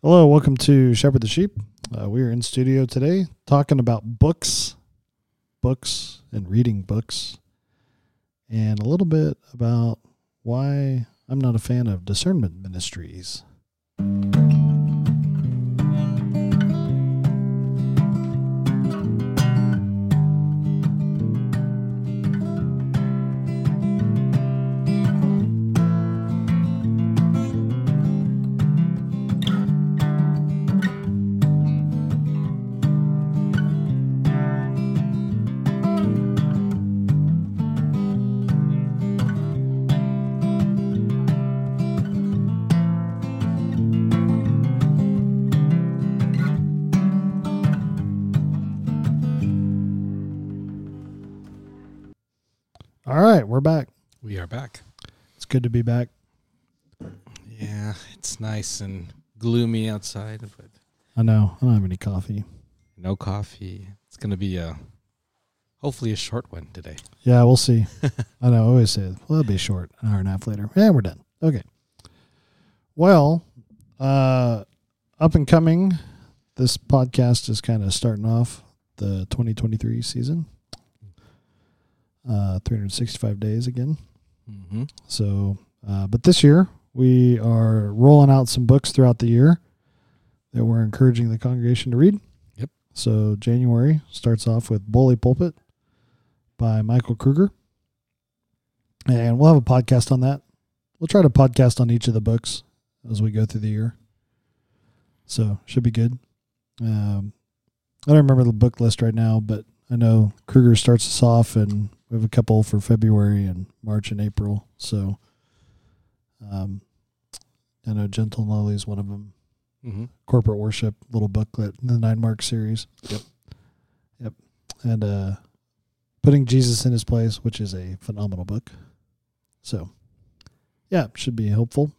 Hello, welcome to Shepherd the Sheep. Uh, we are in studio today talking about books, books, and reading books, and a little bit about why I'm not a fan of discernment ministries. Good to be back. Yeah, it's nice and gloomy outside, but I know I don't have any coffee. no coffee. It's going to be a hopefully a short one today. Yeah, we'll see. I know. I always say, well, it'll be short. An hour and a half later. Yeah, we're done. Okay. Well, uh, up and coming, this podcast is kind of starting off the 2023 season. Uh, 365 days again. Mm-hmm. So, uh, but this year we are rolling out some books throughout the year that we're encouraging the congregation to read. Yep. So January starts off with Bully Pulpit by Michael Kruger, and we'll have a podcast on that. We'll try to podcast on each of the books as we go through the year. So should be good. Um, I don't remember the book list right now, but I know Kruger starts us off, and we have a couple for February and March and April. So, um, I know Gentle and Lowly is one of them. Mm-hmm. Corporate Worship little booklet, the Nine Mark series. Yep. Yep. And uh, Putting Jesus in His Place, which is a phenomenal book. So, yeah, should be helpful.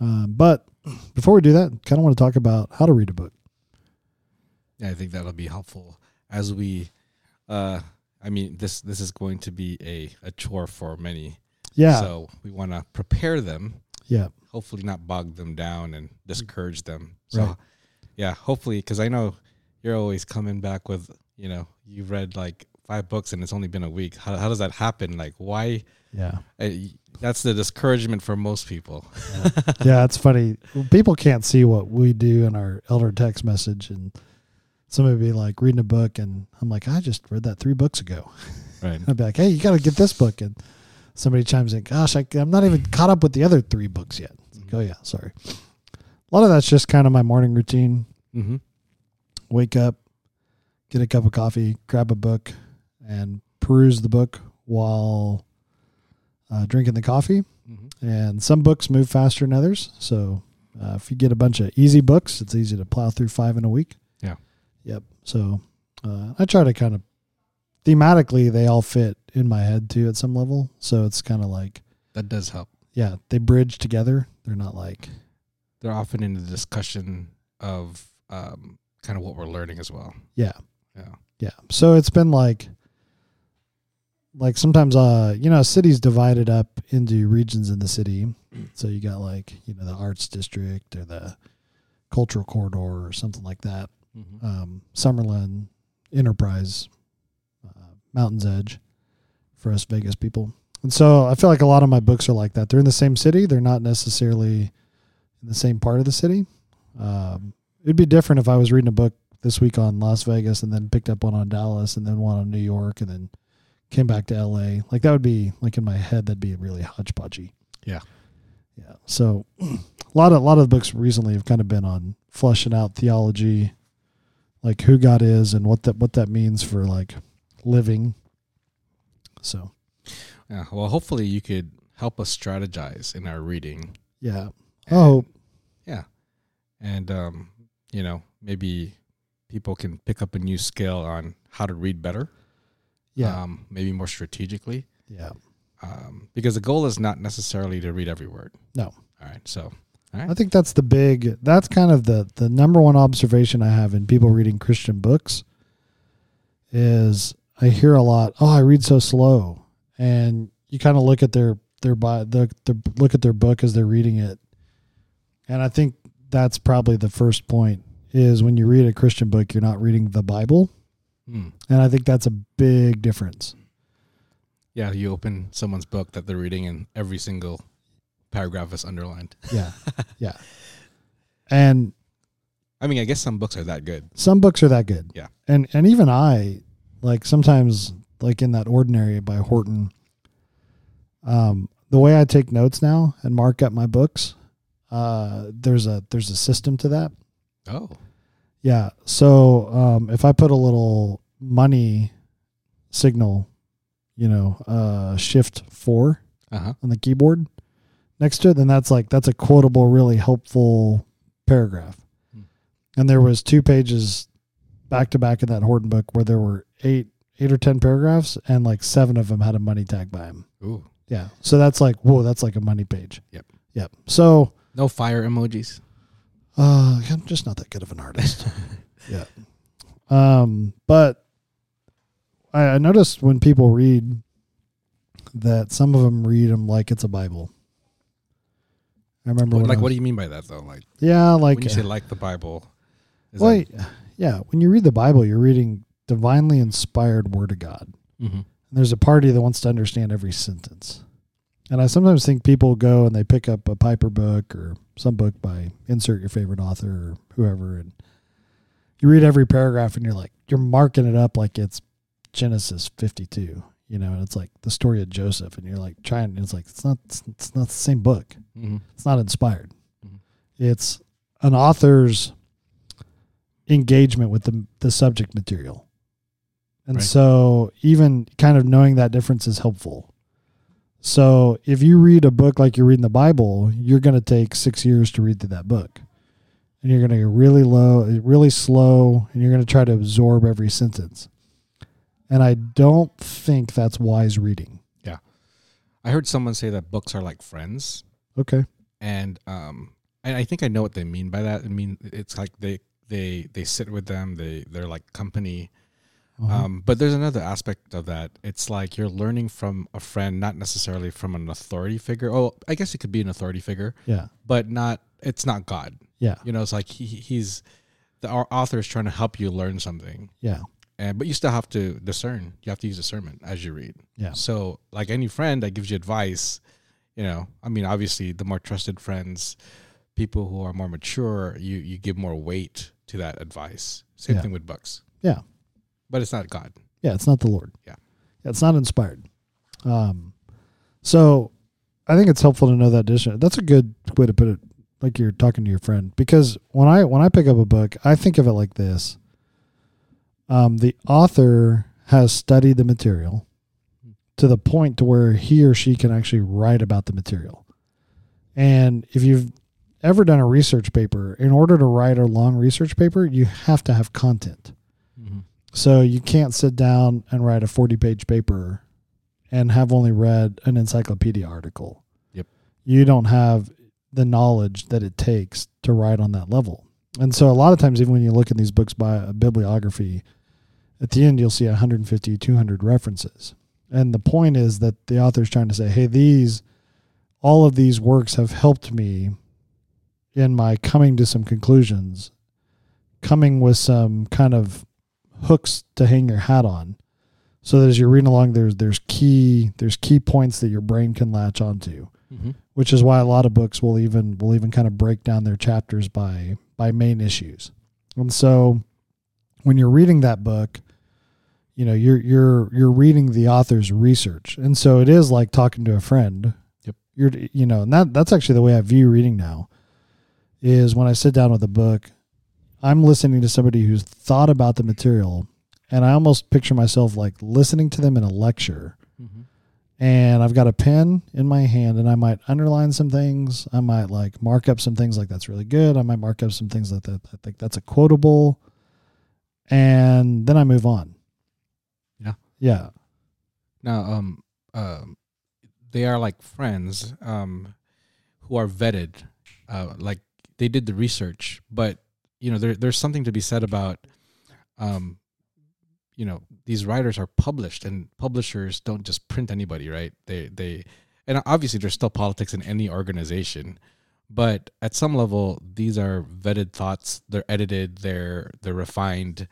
Um, but before we do that, kind of want to talk about how to read a book. Yeah, I think that'll be helpful as we. Uh, I mean, this this is going to be a a chore for many. Yeah. So we want to prepare them. yeah. Hopefully, not bog them down and discourage them. So, Right. yeah, hopefully, because I know you're always coming back with you know you've read like five books and it's only been a week. How how does that happen? Like, why? Yeah. Uh, that's the discouragement for most people. yeah, it's funny. People can't see what we do in our elder text message, and somebody would be like reading a book, and I'm like, I just read that three books ago. Right. I'd be like, Hey, you got to get this book, and somebody chimes in, Gosh, I, I'm not even caught up with the other three books yet. Like, oh yeah, sorry. A lot of that's just kind of my morning routine. Mm-hmm. Wake up, get a cup of coffee, grab a book, and peruse the book while uh, drinking the coffee Mm-hmm. and some books move faster than others. So uh, if you get a bunch of easy books, it's easy to plow through five in a week. Yep. So uh, I try to kind of thematically they all fit in my head too at some level. So it's kind of like That does help. yeah, they bridge together. They're not like They're often in the discussion of um, kind of what we're learning as well. yeah Yeah. yeah. So it's been like like sometimes uh you know a city's divided up into regions in the city. So you got like you know the arts district or the cultural corridor or something like that. Mm-hmm. um, Summerlin, Enterprise, uh, Mountain's Edge for us Vegas people. And so I feel like a lot of my books are like that. They're in the same city. They're not necessarily in the same part of the city. Um, it'd be different if I was reading a book this week on Las Vegas and then picked up one on Dallas and then one on New York and then came back to LA. Like that would be like in my head, that'd be really hodgepodgey. Yeah. Yeah. So a lot of, a lot of the books recently have kind of been on flushing out theology, like who God is and what that what that means for like living. So Yeah. Well, hopefully you could help us strategize in our reading. yeah. Oh Yeah. And um, you know, maybe people can pick up a new skill on how to read better. yeah. Um, maybe more strategically. yeah. Um, because the goal is not necessarily to read every word. No. All right. So I think that's the big that's kind of the the number one observation I have in people reading Christian books is I hear a lot, "Oh, I read so slow." And you kind of look at their their by the, the look at their book as they're reading it. And I think that's probably the first point is when you read a Christian book, you're not reading the Bible. Hmm. And I think that's a big difference. Yeah, you open someone's book that they're reading, and every single paragraph is underlined. Yeah. yeah. And I mean, I guess some books are that good. some books are that good. Yeah. And and even I like sometimes like in that ordinary by Horton um the way I take notes now and mark up my books uh there's a there's a system to that. Oh, Yeah. So um if I put a little money signal, you know, uh shift 4 uh huh. on the keyboard next to it, then that's like that's a quotable, really helpful paragraph. Hmm. And there was two pages back to back in that Horton book where there were eight eight or ten paragraphs, and like seven of them had a money tag by them. Ooh, Yeah, so that's like whoa, that's like a money page. Yep. Yep. So no fire emojis. uh, I'm just not that good of an artist. yeah. Um, but I, I noticed when people read that some of them read them like it's a Bible. I remember like, I what do you mean by that though? Like, yeah, like when you say like the Bible, is well, yeah, when you read the Bible, you're reading divinely inspired word of God. that, Mhm. There's a party that wants to understand every sentence. And I sometimes think people go and they pick up a Piper book or some book by insert your favorite author or whoever and you read every paragraph and you're like you're marking it up like it's Genesis 52, you know, and it's like the story of Joseph and you're like trying and it's like it's not it's, not the same book. Mhm. It's not inspired. Mhm. It's an author's engagement with the the subject material. And Right. so even kind of knowing that difference is helpful. So if you read a book like you're reading the Bible, you're going to take 6 years to read through that book. And you're going to get really low, really slow, and you're going to try to absorb every sentence. And I don't think that's wise reading. Yeah. I heard someone say that books are like friends, Okay. and um, and I think I know what they mean by that. I mean, it's like they they they sit with them, they they're like company. Uh-huh. Um, but there's another aspect of that. It's like you're learning from a friend, not necessarily from an authority figure. Oh, I guess it could be an authority figure, yeah. but not. It's not God. Yeah. You know, it's like he he's the our author is trying to help you learn something, Yeah. And but you still have to discern. You have to use discernment as you read. Yeah. So, like any friend that gives you advice, you know, I mean, obviously, the more trusted friends, people who are more mature, you you give more weight to that advice. Same Yeah. thing with books. Yeah. but it's not God. Yeah, it's not the Lord. Yeah. It's not inspired. Um so I think it's helpful to know that addition. That's a good way to put it like you're talking to your friend because when I when I pick up a book, I think of it like this. Um the author has studied the material to the point to where he or she can actually write about the material. And if you've ever done a research paper, in order to write a long research paper, you have to have content. Mm-hmm. So you can't sit down and write a 40 page paper and have only read an encyclopedia article. Yep. You don't have the knowledge that it takes to write on that level. And so a lot of times, even when you look in these books by a bibliography, at the end, you'll see 150, 200 references. And the point is that the author is trying to say, hey, these, all of these works have helped me in my coming to some conclusions, coming with some kind of hooks to hang your hat on so that as you're reading along there's there's key there's key points that your brain can latch onto Mm-hmm. which is why a lot of books will even will even kind of break down their chapters by by main issues and so when you're reading that book you know you're you're you're reading the author's research and so it is like talking to a friend Yep. you're you know and that that's actually the way i view reading now is when i sit down with a book i'm listening to somebody who's thought about the material and i almost picture myself like listening to them in a lecture Mm-hmm. and I've got a pen in my hand and I might underline some things. I might like mark up some things like that's really good. I might mark up some things like that. I think that's a quotable. And then I move on. Yeah. Now, um, um, they are like friends, um, who are vetted, uh, like they did the research, but you know, there, there's something to be said about, um, you know, these writers are published, and publishers don't just print anybody, right? They, they, and obviously there's still politics in any organization, but at some level, these are vetted thoughts. They're edited. They're they're refined.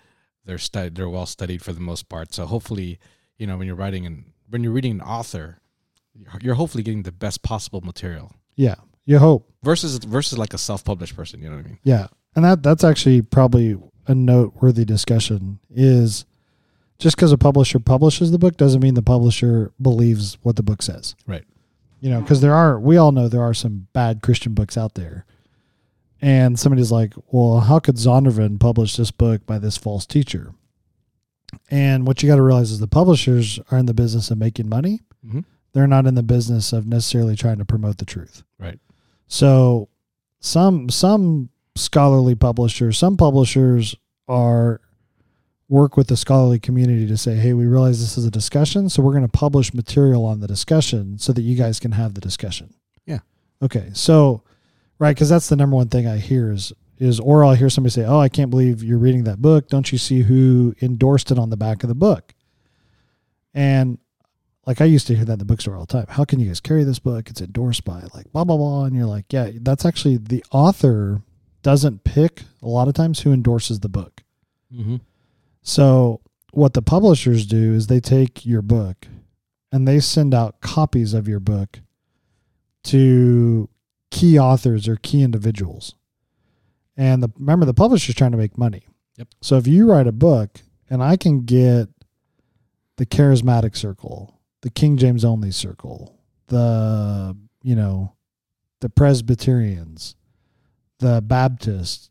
They're stud- They're well studied for the most part. So hopefully, you know, when you're writing and when you're reading an author, you're- hopefully getting the best possible material Yeah, you hope. versus versus like a self-published person. You know what I mean? Yeah, and that that's actually probably a noteworthy discussion. Is just because a publisher publishes the book doesn't mean the publisher believes what the book says. Right. You know, because there are we all know there are some bad Christian books out there, and somebody's like, "Well, how could Zondervan publish this book by this false teacher?" And what you got to realize is the publishers are in the business of making money. Mm-hmm. They're not in the business of necessarily trying to promote the truth. Right. So some some scholarly publishers, some publishers are work with the scholarly community to say, "Hey, we realize this is a discussion, so we're going to publish material on the discussion so that you guys can have the discussion." Yeah. Okay. So, right, cuz that's the number one thing I hear is is or I'll hear somebody say, "Oh, I can't believe you're reading that book. Don't you see who endorsed it on the back of the book?" And like I used to hear that in the bookstore all the time. How can you guys carry this book? It's endorsed by like blah blah blah, and you're like, yeah, that's actually the author doesn't pick a lot of times who endorses the book. Mm-hmm. So what the publishers do is they take your book and they send out copies of your book to key authors or key individuals. And the, remember, the publisher's trying to make money. Yep. So if you write a book and I can get the charismatic circle, the King James only circle, the, you know, the Presbyterians, the Baptists,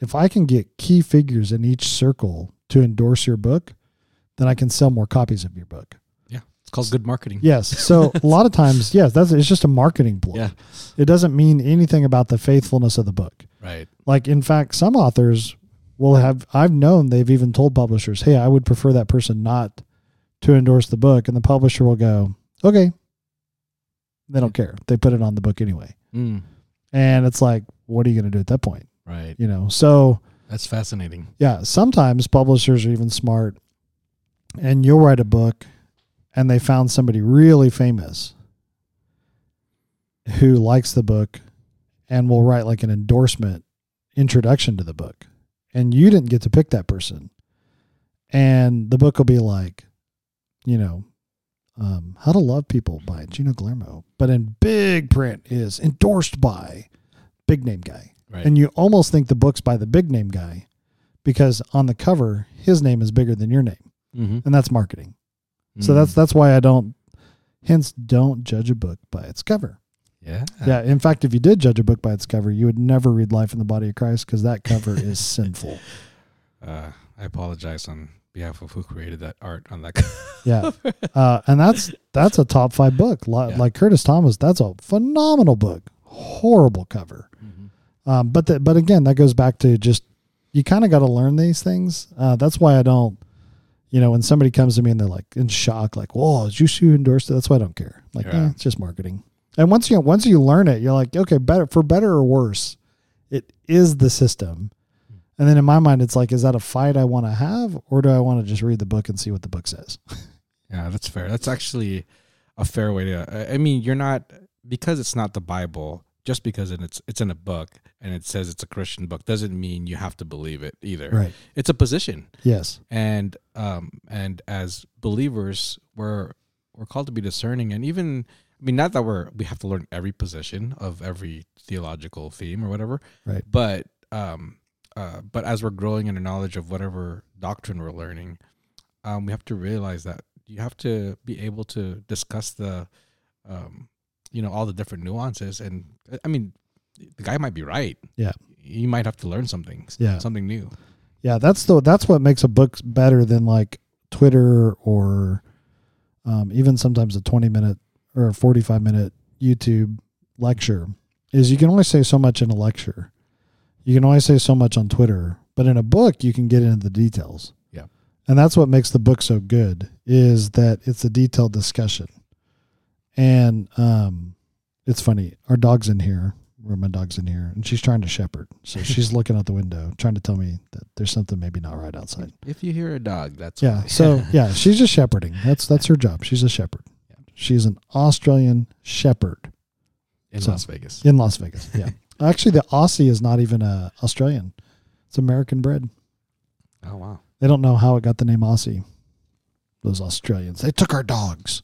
if I can get key figures in each circle to endorse your book, then I can sell more copies of your book. Called good marketing. Yes. So a lot of times, yes, that's it's just a marketing ploy. Yeah. It doesn't mean anything about the faithfulness of the book. Right. Like in fact, some authors will have I've known they've even told publishers, "Hey, I would prefer that person not to endorse the book." And the publisher will go, "Okay." They don't care. They put it on the book anyway. Mm. And it's like, what are you going to do at that point? Right. You know. So, That's fascinating. yeah, sometimes publishers are even smart and you'll write a book and they found somebody really famous who likes the book and will write like an endorsement introduction to the book. And you didn't get to pick that person. And the book will be like you know um, how to love people by gino Guillermo, but in big print is endorsed by big name guy. Right. and you almost think the book's by the big name guy because on the cover his name is bigger than your name. Mm-hmm. and that's marketing so that's that's why i don't hence don't judge a book by its cover yeah. yeah in fact if you did judge a book by its cover you would never read life in the body of christ because that cover is sinful Uh, I apologize on behalf of who created that art on that. yeah uh, and that's that's a top five book like, Yeah. like curtis thomas that's a phenomenal book horrible cover mm-hmm. Um, but the, but again, that goes back to just you kind of got to learn these things. Uh, that's why I don't, you know, when somebody comes to me and they're like in shock, like, "Whoa, did you see who endorsed it?" That's why I don't care. Like, Yeah. eh, it's just marketing. And once you once you learn it, you're like, okay, better for better or worse, it is the system. And then in my mind, it's like, is that a fight I want to have, or do I want to just read the book and see what the book says? Yeah, that's fair. That's actually a fair way to. I- I mean, you're not because it's not the Bible. Just because it's it's in a book and it says it's a Christian book doesn't mean you have to believe it either. Right. It's a position, Yes. and um and as believers, we're we're called to be discerning, and even I mean, not that we're we have to learn every position of every theological theme or whatever, Right. But um, uh, but as we're growing in the knowledge of whatever doctrine we're learning, um, we have to realize that you have to be able to discuss the, um, you know, all the different nuances. And I mean, the guy might be right. Yeah. You might have to learn something. Yeah. Something new. Yeah, that's the that's what makes a book better than like Twitter or um, even sometimes a twenty minute or a forty five minute YouTube lecture. Is you can only say so much in a lecture. You can only say so much on Twitter, but in a book you can get into the details. Yeah. and that's what makes the book so good is that it's a detailed discussion. And um, it's funny. Our dog's in here. Or my dog's in here, and she's trying to shepherd. So she's looking out the window, trying to tell me that there's something maybe not right outside. If you hear a dog, that's Yeah. why. So yeah, she's just shepherding. That's that's her job. She's a shepherd. She's an Australian shepherd in so- Las Vegas. in Las Vegas. Yeah. Actually, the Aussie is not even a Australian. It's American bred. Oh wow. They don't know how it got the name Aussie. Those Australians. They took our dogs.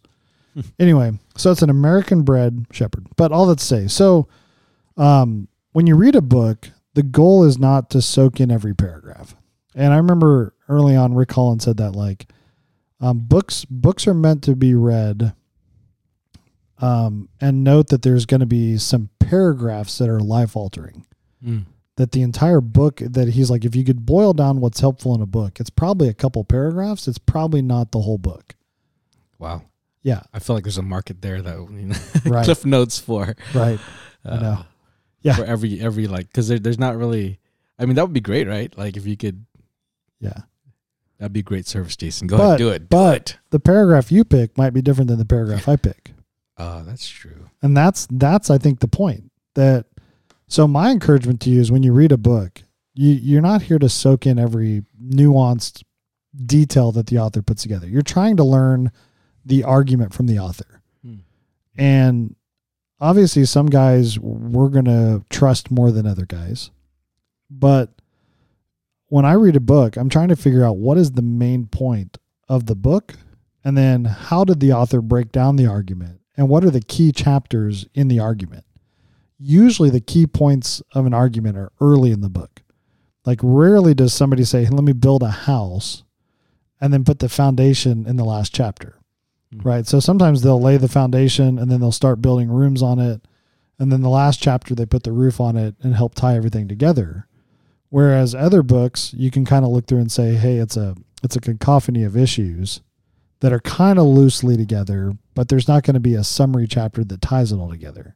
anyway, so it's an American bred shepherd. But all that to say, so um, when you read a book, the goal is not to soak in every paragraph. And I remember early on, Rick Holland said that like um, books books are meant to be read. Um, and note that there's going to be some paragraphs that are life altering Mm. that the entire book that he's like if you could boil down what's helpful in a book it's probably a couple paragraphs it's probably not the whole book Wow. yeah I feel like there's a market there that you know, Right. Cliff Notes for. right Uh, know. Yeah. For every every like because there, there's not really. I mean that would be great, right? Like if you could, yeah that'd be great service, Jason. Go But- ahead, do it. but the paragraph you pick might be different than the paragraph i pick Oh, that's true. and that's that's i think the point that so my encouragement to you is when you read a book you you're not here to soak in every nuanced detail that the author puts together you're trying to learn the argument from the author Hmm. and obviously some guys we're going to trust more than other guys but when i read a book i'm trying to figure out what is the main point of the book and then how did the author break down the argument and what are the key chapters in the argument? Usually the key points of an argument are early in the book. Like rarely does somebody say let me build a house and then put the foundation in the last chapter Mhm. right? So sometimes they'll lay the foundation and then they'll start building rooms on it. And then the last chapter they put the roof on it and help tie everything together. Whereas other books you can kind of look through and say hey it's a it's a cacophony of issues that are kind of loosely together but there's not going to be a summary chapter that ties it all together.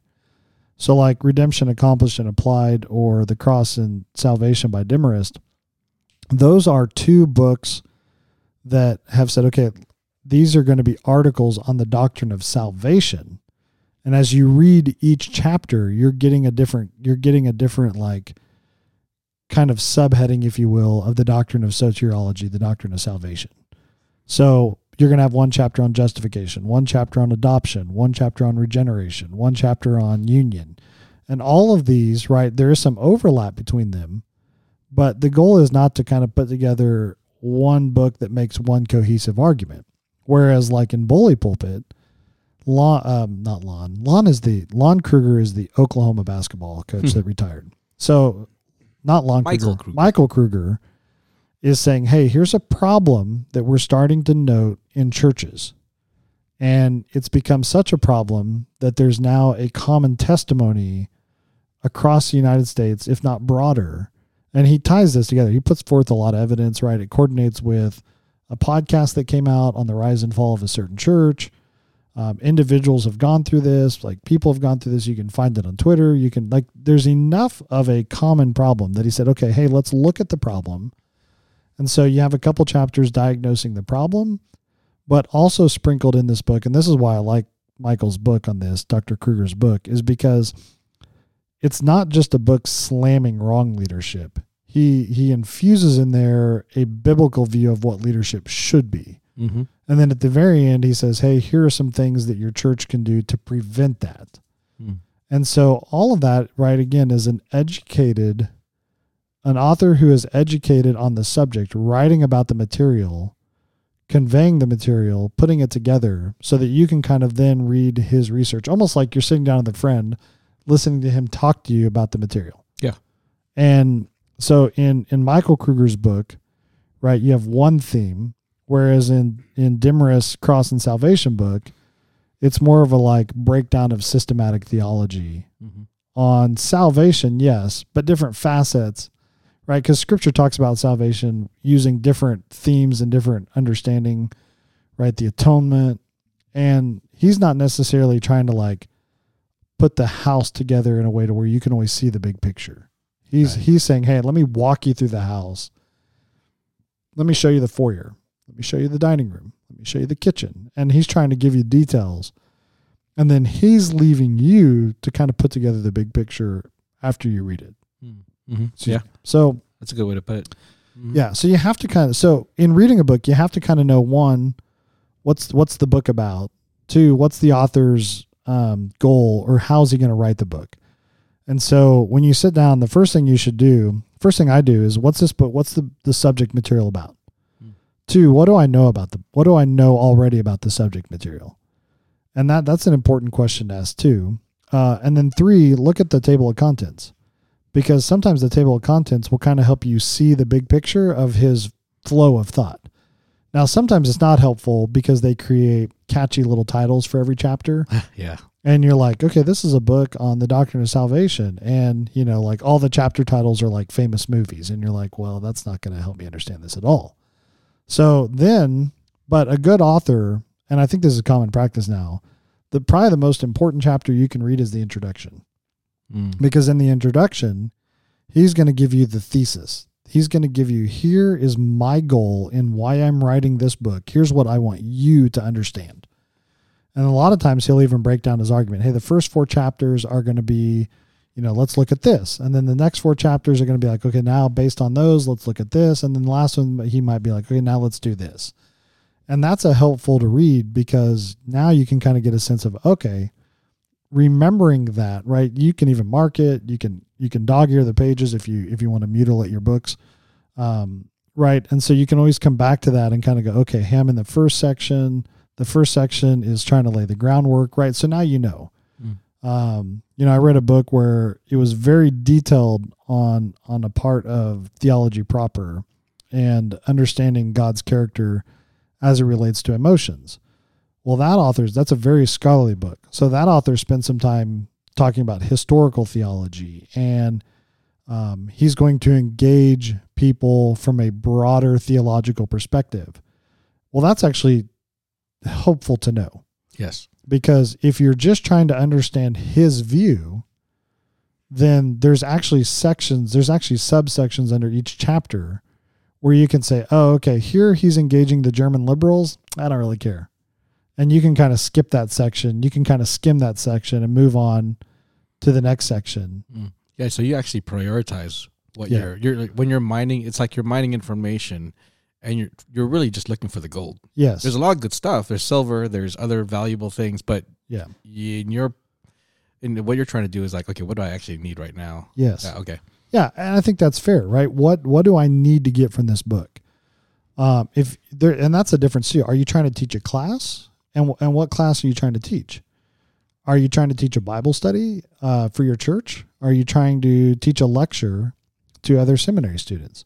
So like redemption accomplished and applied or the cross and salvation by Demarest those are two books that have said okay these are going to be articles on the doctrine of salvation. And as you read each chapter you're getting a different you're getting a different like kind of subheading if you will of the doctrine of soteriology the doctrine of salvation. So you're going to have one chapter on justification one chapter on adoption one chapter on regeneration one chapter on union. And all of these right there is some overlap between them but the goal is not to kind of put together one book that makes one cohesive argument Whereas, like in Bully Pulpit, Lon, um, not Lon, Lon is the Lon Kruger is the Oklahoma basketball coach that retired. So, not Lon Michael Kruger, Kruger. Michael Kruger is saying, "Hey, here's a problem that we're starting to note in churches, and it's become such a problem that there's now a common testimony across the United States, if not broader." And he ties this together. He puts forth a lot of evidence, right? It coordinates with a podcast that came out on the rise and fall of a certain church. Um, individuals have gone through this, like people have gone through this. You can find it on Twitter. You can, like, there's enough of a common problem that he said, okay, hey, let's look at the problem. And so you have a couple chapters diagnosing the problem, but also sprinkled in this book. And this is why I like Michael's book on this, Dr. Kruger's book, is because it's not just a book slamming wrong leadership. He he infuses in there a biblical view of what leadership should be. Mm-hmm. And then at the very end he says, "Hey, here are some things that your church can do to prevent that." Mm. And so all of that right again is an educated an author who is educated on the subject writing about the material conveying the material putting it together so that you can kind of then read his research almost like you're sitting down with a friend listening to him talk to you about the material Yeah. and so in in michael kruger's book right you have one theme whereas in in Demarest cross and salvation book it's more of a like breakdown of systematic theology Mm-hmm. on salvation, yes, but different facets, right? Because scripture talks about salvation using different themes and different understanding, right? The atonement. And he's not necessarily trying to like put the house together in a way to where you can always see the big picture. He's Right. he's saying, Hey, let me walk you through the house. Let me show you the foyer. Let me show you the dining room. Let me show you the kitchen. And he's trying to give you details. And then he's leaving you to kind of put together the big picture after you read it. Mm-hmm. So- Yeah, So, that's a good way to put it. Mhm. yeah, so you have to kind of so in reading a book, you have to kind of know one, what's what's the book about? Two, what's the author's um, goal or how's he going to write the book? And so when you sit down, the first thing you should do, first thing I do is what's this book? What's the, the subject material about? Hmm. Two, what do I know about the what do I know already about the subject material? And that that's an important question to ask too. Uh, and then three, look at the table of contents. Because sometimes the table of contents will kind of help you see the big picture of his flow of thought. Now, sometimes it's not helpful because they create catchy little titles for every chapter yeah. and you're like, okay, this is a book on the doctrine of salvation, and you know, like all the chapter titles are like famous movies, and you're like, well, that's not going to help me understand this at all. So then, but a good author, and I think this is common practice now, the probably the most important chapter you can read is the introduction, Mm. because in the introduction, he's going to give you the thesis. He's going to give you here is my goal in why I'm writing this book. Here's what I want you to understand. And a lot of times he'll even break down his argument. Hey, the first four chapters are going to be, you know, let's look at this. And then the next four chapters are going to be like, okay, now based on those, let's look at this. And then the last one, he might be like, okay, now let's do this. And that's a helpful to read because now you can kind of get a sense of, okay, remembering that, right? You can even mark it. You can, you can dog ear the pages if you, if you want to mutilate your books. Um, right. And so you can always come back to that and kind of go, okay, Ham in the first section, the first section is trying to lay the groundwork, right? So now you know. Mm. Um, you know, I read a book where it was very detailed on on a part of theology proper and understanding God's character as it relates to emotions. Well, that author's that's a very scholarly book. So that author spent some time talking about historical theology and um, he's going to engage people from a broader theological perspective. Well, that's actually helpful to know Yes. because if you're just trying to understand his view, then there's actually sections, there's actually subsections under each chapter where you can say, oh, okay, here he's engaging the German liberals. I don't really care. And you can kind of skip that section. You can kind of skim that section and move on to the next section. Mm. Yeah. So you actually prioritize what Yeah. you're you're like when you're mining. It's like you're mining information, and you're you're really just looking for the gold. Yes. There's a lot of good stuff. There's silver. There's other valuable things, but Yeah. you, in your in what you're trying to do is like, okay, what do I actually need right now? yes. Okay. Yeah, and I think that's fair, right? What what do I need to get from this book? Um, if there, and that's a difference too. Are you trying to teach a class, and and what class are you trying to teach? Are you trying to teach a Bible study uh, for your church? Are you trying to teach a lecture to other seminary students?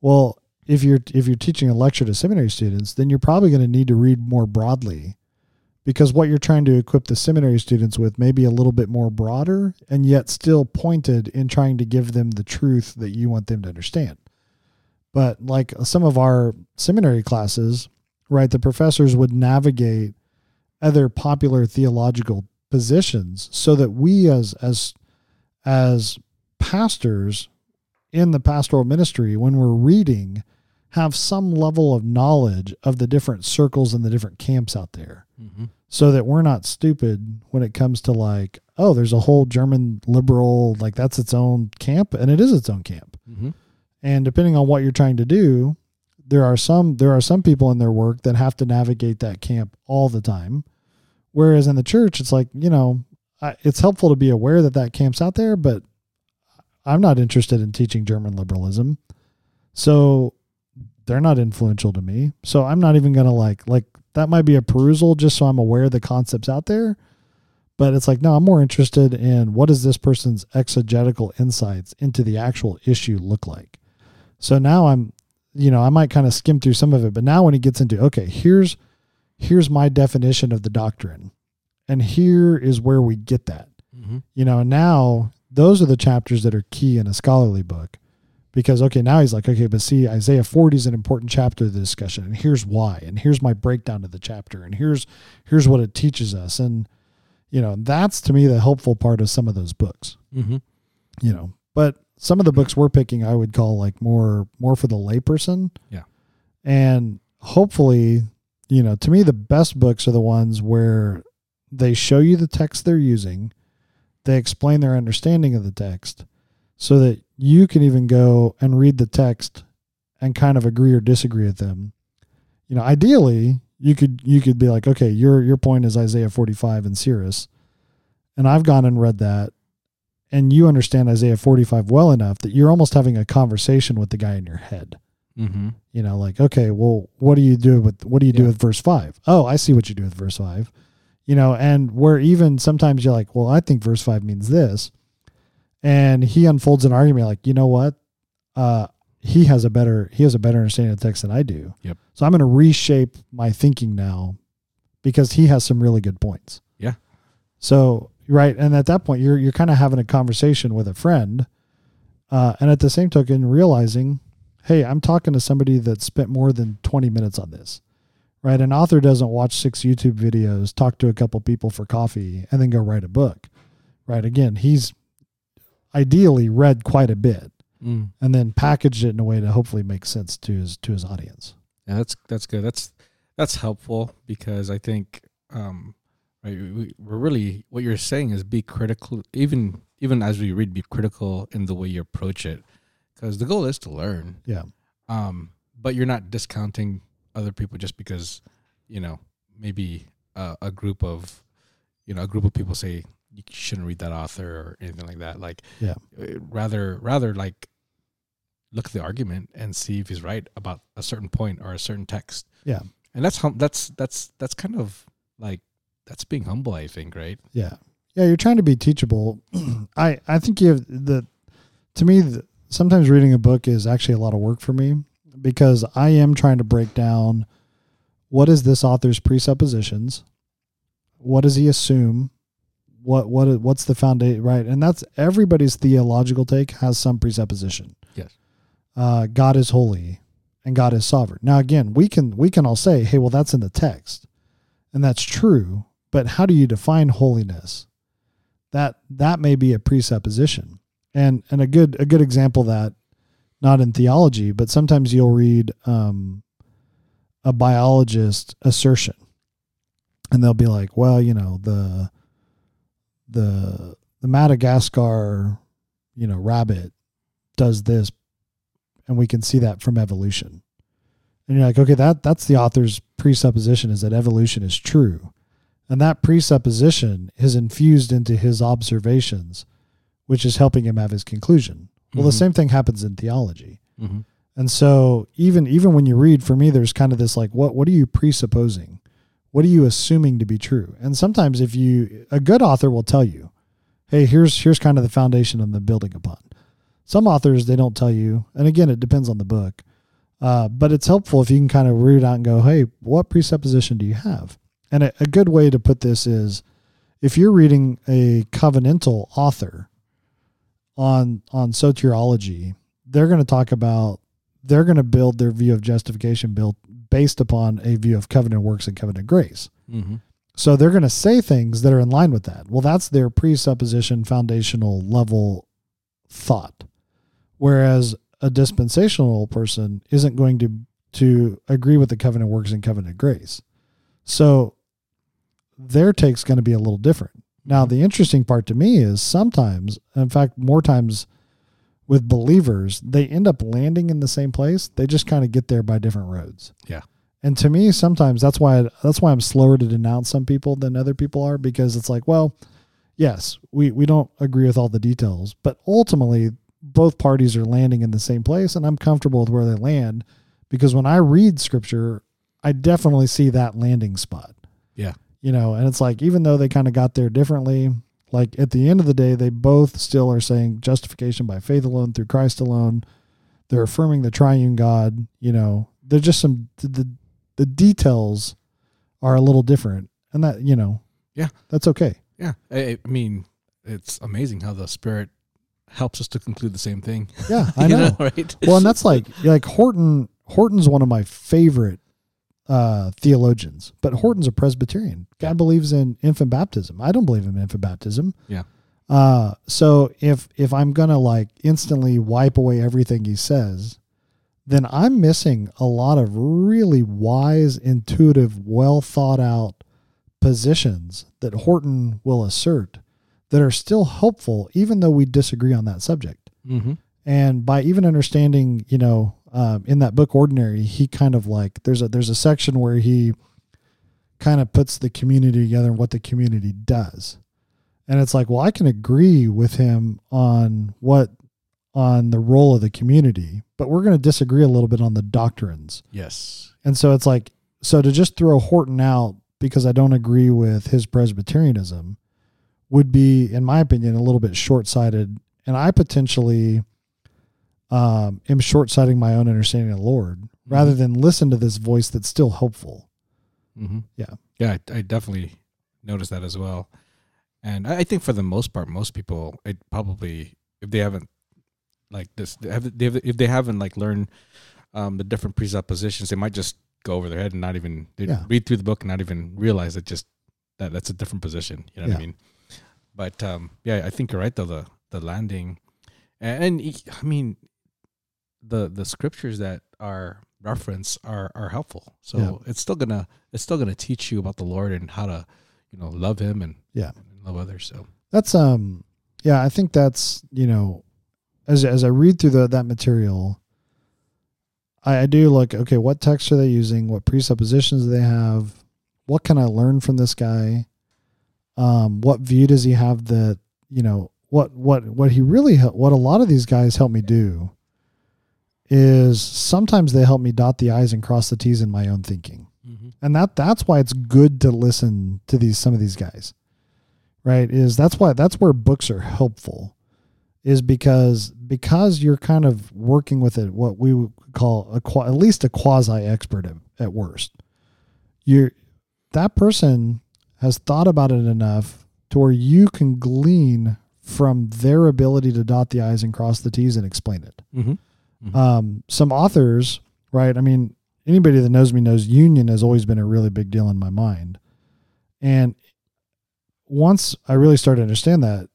Well, if you're if you're teaching a lecture to seminary students, then you're probably going to need to read more broadly because what you're trying to equip the seminary students with may be a little bit more broader and yet still pointed in trying to give them the truth that you want them to understand. But like some of our seminary classes, right, the professors would navigate other popular theological positions so that we as as as pastors in the pastoral ministry when we're reading have some level of knowledge of the different circles and the different camps out there Mm-hmm. so that we're not stupid when it comes to like oh there's a whole german liberal like that's its own camp and it is its own camp Mm-hmm. and depending on what you're trying to do there are some there are some people in their work that have to navigate that camp all the time. Whereas in the church it's like you know I, it's helpful to be aware that that camp's out there but i'm not interested in teaching german liberalism. So they're not influential to me. So i'm not even gonna like like that might be a perusal just so i'm aware of the concepts out there. But it's like no i'm more interested in what does this person's exegetical insights into the actual issue look like. So now i'm you know i might kind of skim through some of it but now when he gets into okay here's here's my definition of the doctrine and here is where we get that Mm-hmm. you know now those are the chapters that are key in a scholarly book because okay now he's like okay but see isaiah 40 is an important chapter of the discussion and here's why and here's my breakdown of the chapter and here's here's what it teaches us and you know that's to me the helpful part of some of those books Mm-hmm. you know but some of the books we're picking i would call like more more for the layperson Yeah. and hopefully you know to me the best books are the ones where they show you the text they're using they explain their understanding of the text so that you can even go and read the text and kind of agree or disagree with them you know ideally you could you could be like okay your your point is isaiah 45 and Cyrus and i've gone and read that and you understand Isaiah 45 well enough that you're almost having a conversation with the guy in your head. Mm-hmm. You know, like, okay, well, what do you do with what do you do with verse five? Oh, I see what you do with verse five. You know, and where even sometimes you're like, well, I think verse five means this, and he unfolds an argument like, you know what, uh, he has a better he has a better understanding of the text than I do. Yep. So I'm going to reshape my thinking now because he has some really good points. Yeah. So right, and at that point, you're you're kind of having a conversation with a friend, uh, and at the same token, realizing, hey, I'm talking to somebody that spent more than 20 minutes on this. Right, an author doesn't watch six YouTube videos, talk to a couple people for coffee, and then go write a book. Right, again, he's ideally read quite a bit Mm. and then packaged it in a way to hopefully make sense to his to his audience. Yeah, that's that's good. That's that's helpful because I think um, right, we, we're really what you're saying is be critical. Even even as we read, be critical in the way you approach it, because the goal is to learn. Yeah. Um, but you're not discounting other people just because you know maybe uh, a group of you know a group of people say you shouldn't read that author or anything like that. Like Yeah. uh, rather rather like look at the argument and see if he's right about a certain point or a certain text. Yeah. And that's hum- that's that's that's kind of like that's being humble, I think, right? Yeah. Yeah, you're trying to be teachable. I I think you have the to me the, sometimes reading a book is actually a lot of work for me because I am trying to break down what is this author's presuppositions? What does he assume? What what what's the foundation right? And that's everybody's theological take has some presupposition. Yes. Uh, God is holy and God is sovereign. Now again, we can we can all say, "Hey, well that's in the text." And that's true, but how do you define holiness? That that may be a presupposition. And and a good a good example that not in theology, but sometimes you'll read um, a biologist assertion, and they'll be like, "Well, you know the the the Madagascar, you know, rabbit does this, and we can see that from evolution." And you're like, "Okay, that that's the author's presupposition is that evolution is true." And that presupposition is infused into his observations, which is helping him have his conclusion. Well, the Mhm. same thing happens in theology. Mm-hmm. And so even even when you read, for me, there's kind of this like, what what are you presupposing? What are you assuming to be true? And sometimes if you a good author will tell you, hey, here's here's kind of the foundation I'm building upon. Some authors they don't tell you, and again, it depends on the book. Uh, but it's helpful if you can kind of root out and go, hey, what presupposition do you have? And a, a good way to put this is if you're reading a covenantal author on on soteriology, they're going to talk about they're going to build their view of justification built based upon a view of covenant works and covenant grace. Mm-hmm. So they're going to say things that are in line with that. Well, that's their presupposition foundational level thought. Whereas a dispensational person isn't going to to agree with the covenant works and covenant grace. So their take's going to be a little different. Now, mm-hmm. the interesting part to me is sometimes, in fact, more times with believers, they end up landing in the same place. They just kind of get there by different roads. Yeah. And to me, sometimes that's why that's why I'm slower to denounce some people than other people are because it's like, well, yes, we we don't agree with all the details, but ultimately both parties are landing in the same place, and I'm comfortable with where they land because when I read scripture, I definitely see that landing spot. Yeah. You know, and it's like even though they kind of got there differently, like at the end of the day, they both still are saying justification by faith alone through Christ alone. They're affirming the triune God. You know, they're just some the the details are a little different, and that you know, Yeah. that's okay. Yeah, I, I mean, it's amazing how the Spirit helps us to conclude the same thing. Yeah, I You know. right? well, and that's like like Horton. Horton's one of my favorite uh, theologians, but Horton's a Presbyterian. God Yeah. believes in infant baptism. I don't believe in infant baptism. Yeah. Uh, so if if I'm gonna like instantly wipe away everything he says, then I'm missing a lot of really wise, intuitive, well thought out positions that Horton will assert that are still helpful, even though we disagree on that subject. mm-hmm. And by even understanding, you know, um, in that book Ordinary, he kind of like there's a there's a section where he kind of puts the community together and what the community does. And it's like, well, I can agree with him on what on the role of the community, but we're going to disagree a little bit on the doctrines. Yes. And so it's like, so to just throw Horton out because I don't agree with his Presbyterianism would be, in my opinion, a little bit short sighted. And I potentially um, am short sighting my own understanding of the Lord rather than listen to this voice that's still helpful. Mm-hmm. Yeah. Yeah, I, I definitely noticed that as well. And I, I think for the most part, most people, it probably, if they haven't like this, they have, they have, if they haven't like learned um, the different presuppositions, they might just go over their head and not even Yeah. read through the book and not even realize that just that that's a different position. You know what I mean? But um, yeah, I think you're right though. The the landing, and, and I mean, the the scriptures that are referenced are are helpful. So Yeah. it's still gonna it's still gonna teach you about the Lord and how to you know love Him and Yeah. and love others. So That's um yeah, I think that's, you know, as as I read through the, that material, I, I do look, okay, what text are they using? What presuppositions do they have? What can I learn from this guy? Um, what view does he have that, you know, what what what he really what a lot of these guys help me do is sometimes they help me dot the i's and cross the t's in my own thinking. And that that's why it's good to listen to these some of these guys right? Is that's why that's where books are helpful is because because you're kind of working with it what we would call a at least a quasi expert at, at worst. You're that person has thought about it enough to where you can glean from their ability to dot the i's and cross the t's and explain it. Mm-hmm. Um, some authors, right? I mean, anybody that knows me knows union has always been a really big deal in my mind. And once I really started to understand that,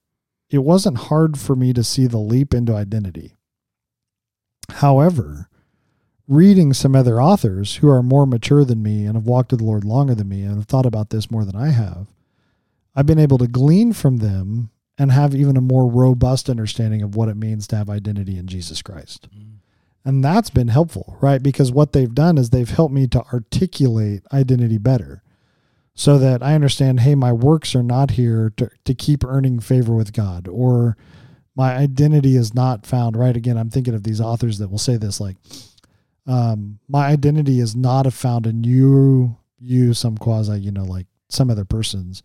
it wasn't hard for me to see the leap into identity. However, reading some other authors who are more mature than me and have walked with the Lord longer than me and have thought about this more than I have, I've been able to glean from them and have even a more robust understanding of what it means to have identity in Jesus Christ. And that's been helpful, right? Because what they've done is they've helped me to articulate identity better so that I understand, hey, my works are not here to, to keep earning favor with God, or my identity is not found, right? Again, I'm thinking of these authors that will say this like, um, my identity is not a found in you, you, some quasi, you know, like some other person's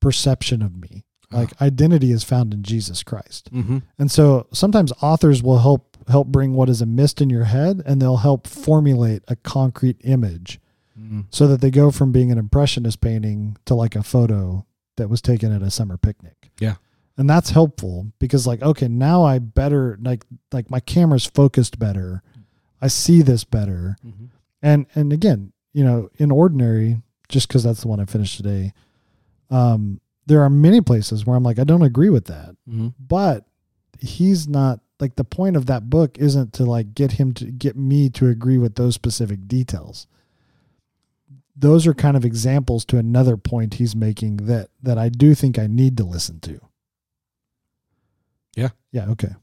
perception of me. Like identity is found in Jesus Christ. Mm-hmm. And so sometimes authors will help help bring what is a mist in your head and they'll help formulate a concrete image Mm-hmm. so that they go from being an impressionist painting to like a photo that was taken at a summer picnic. Yeah. And that's helpful because like okay, now I better like like my camera's focused better. I see this better. Mm-hmm. And and again, you know, in ordinary just cuz that's the one I finished today. Um there are many places where I'm like I don't agree with that. Mm-hmm. but he's not like the point of that book isn't to like get him to get me to agree with those specific details. Those are kind of examples to another point he's making that that I do think I need to listen to. Yeah. yeah okay.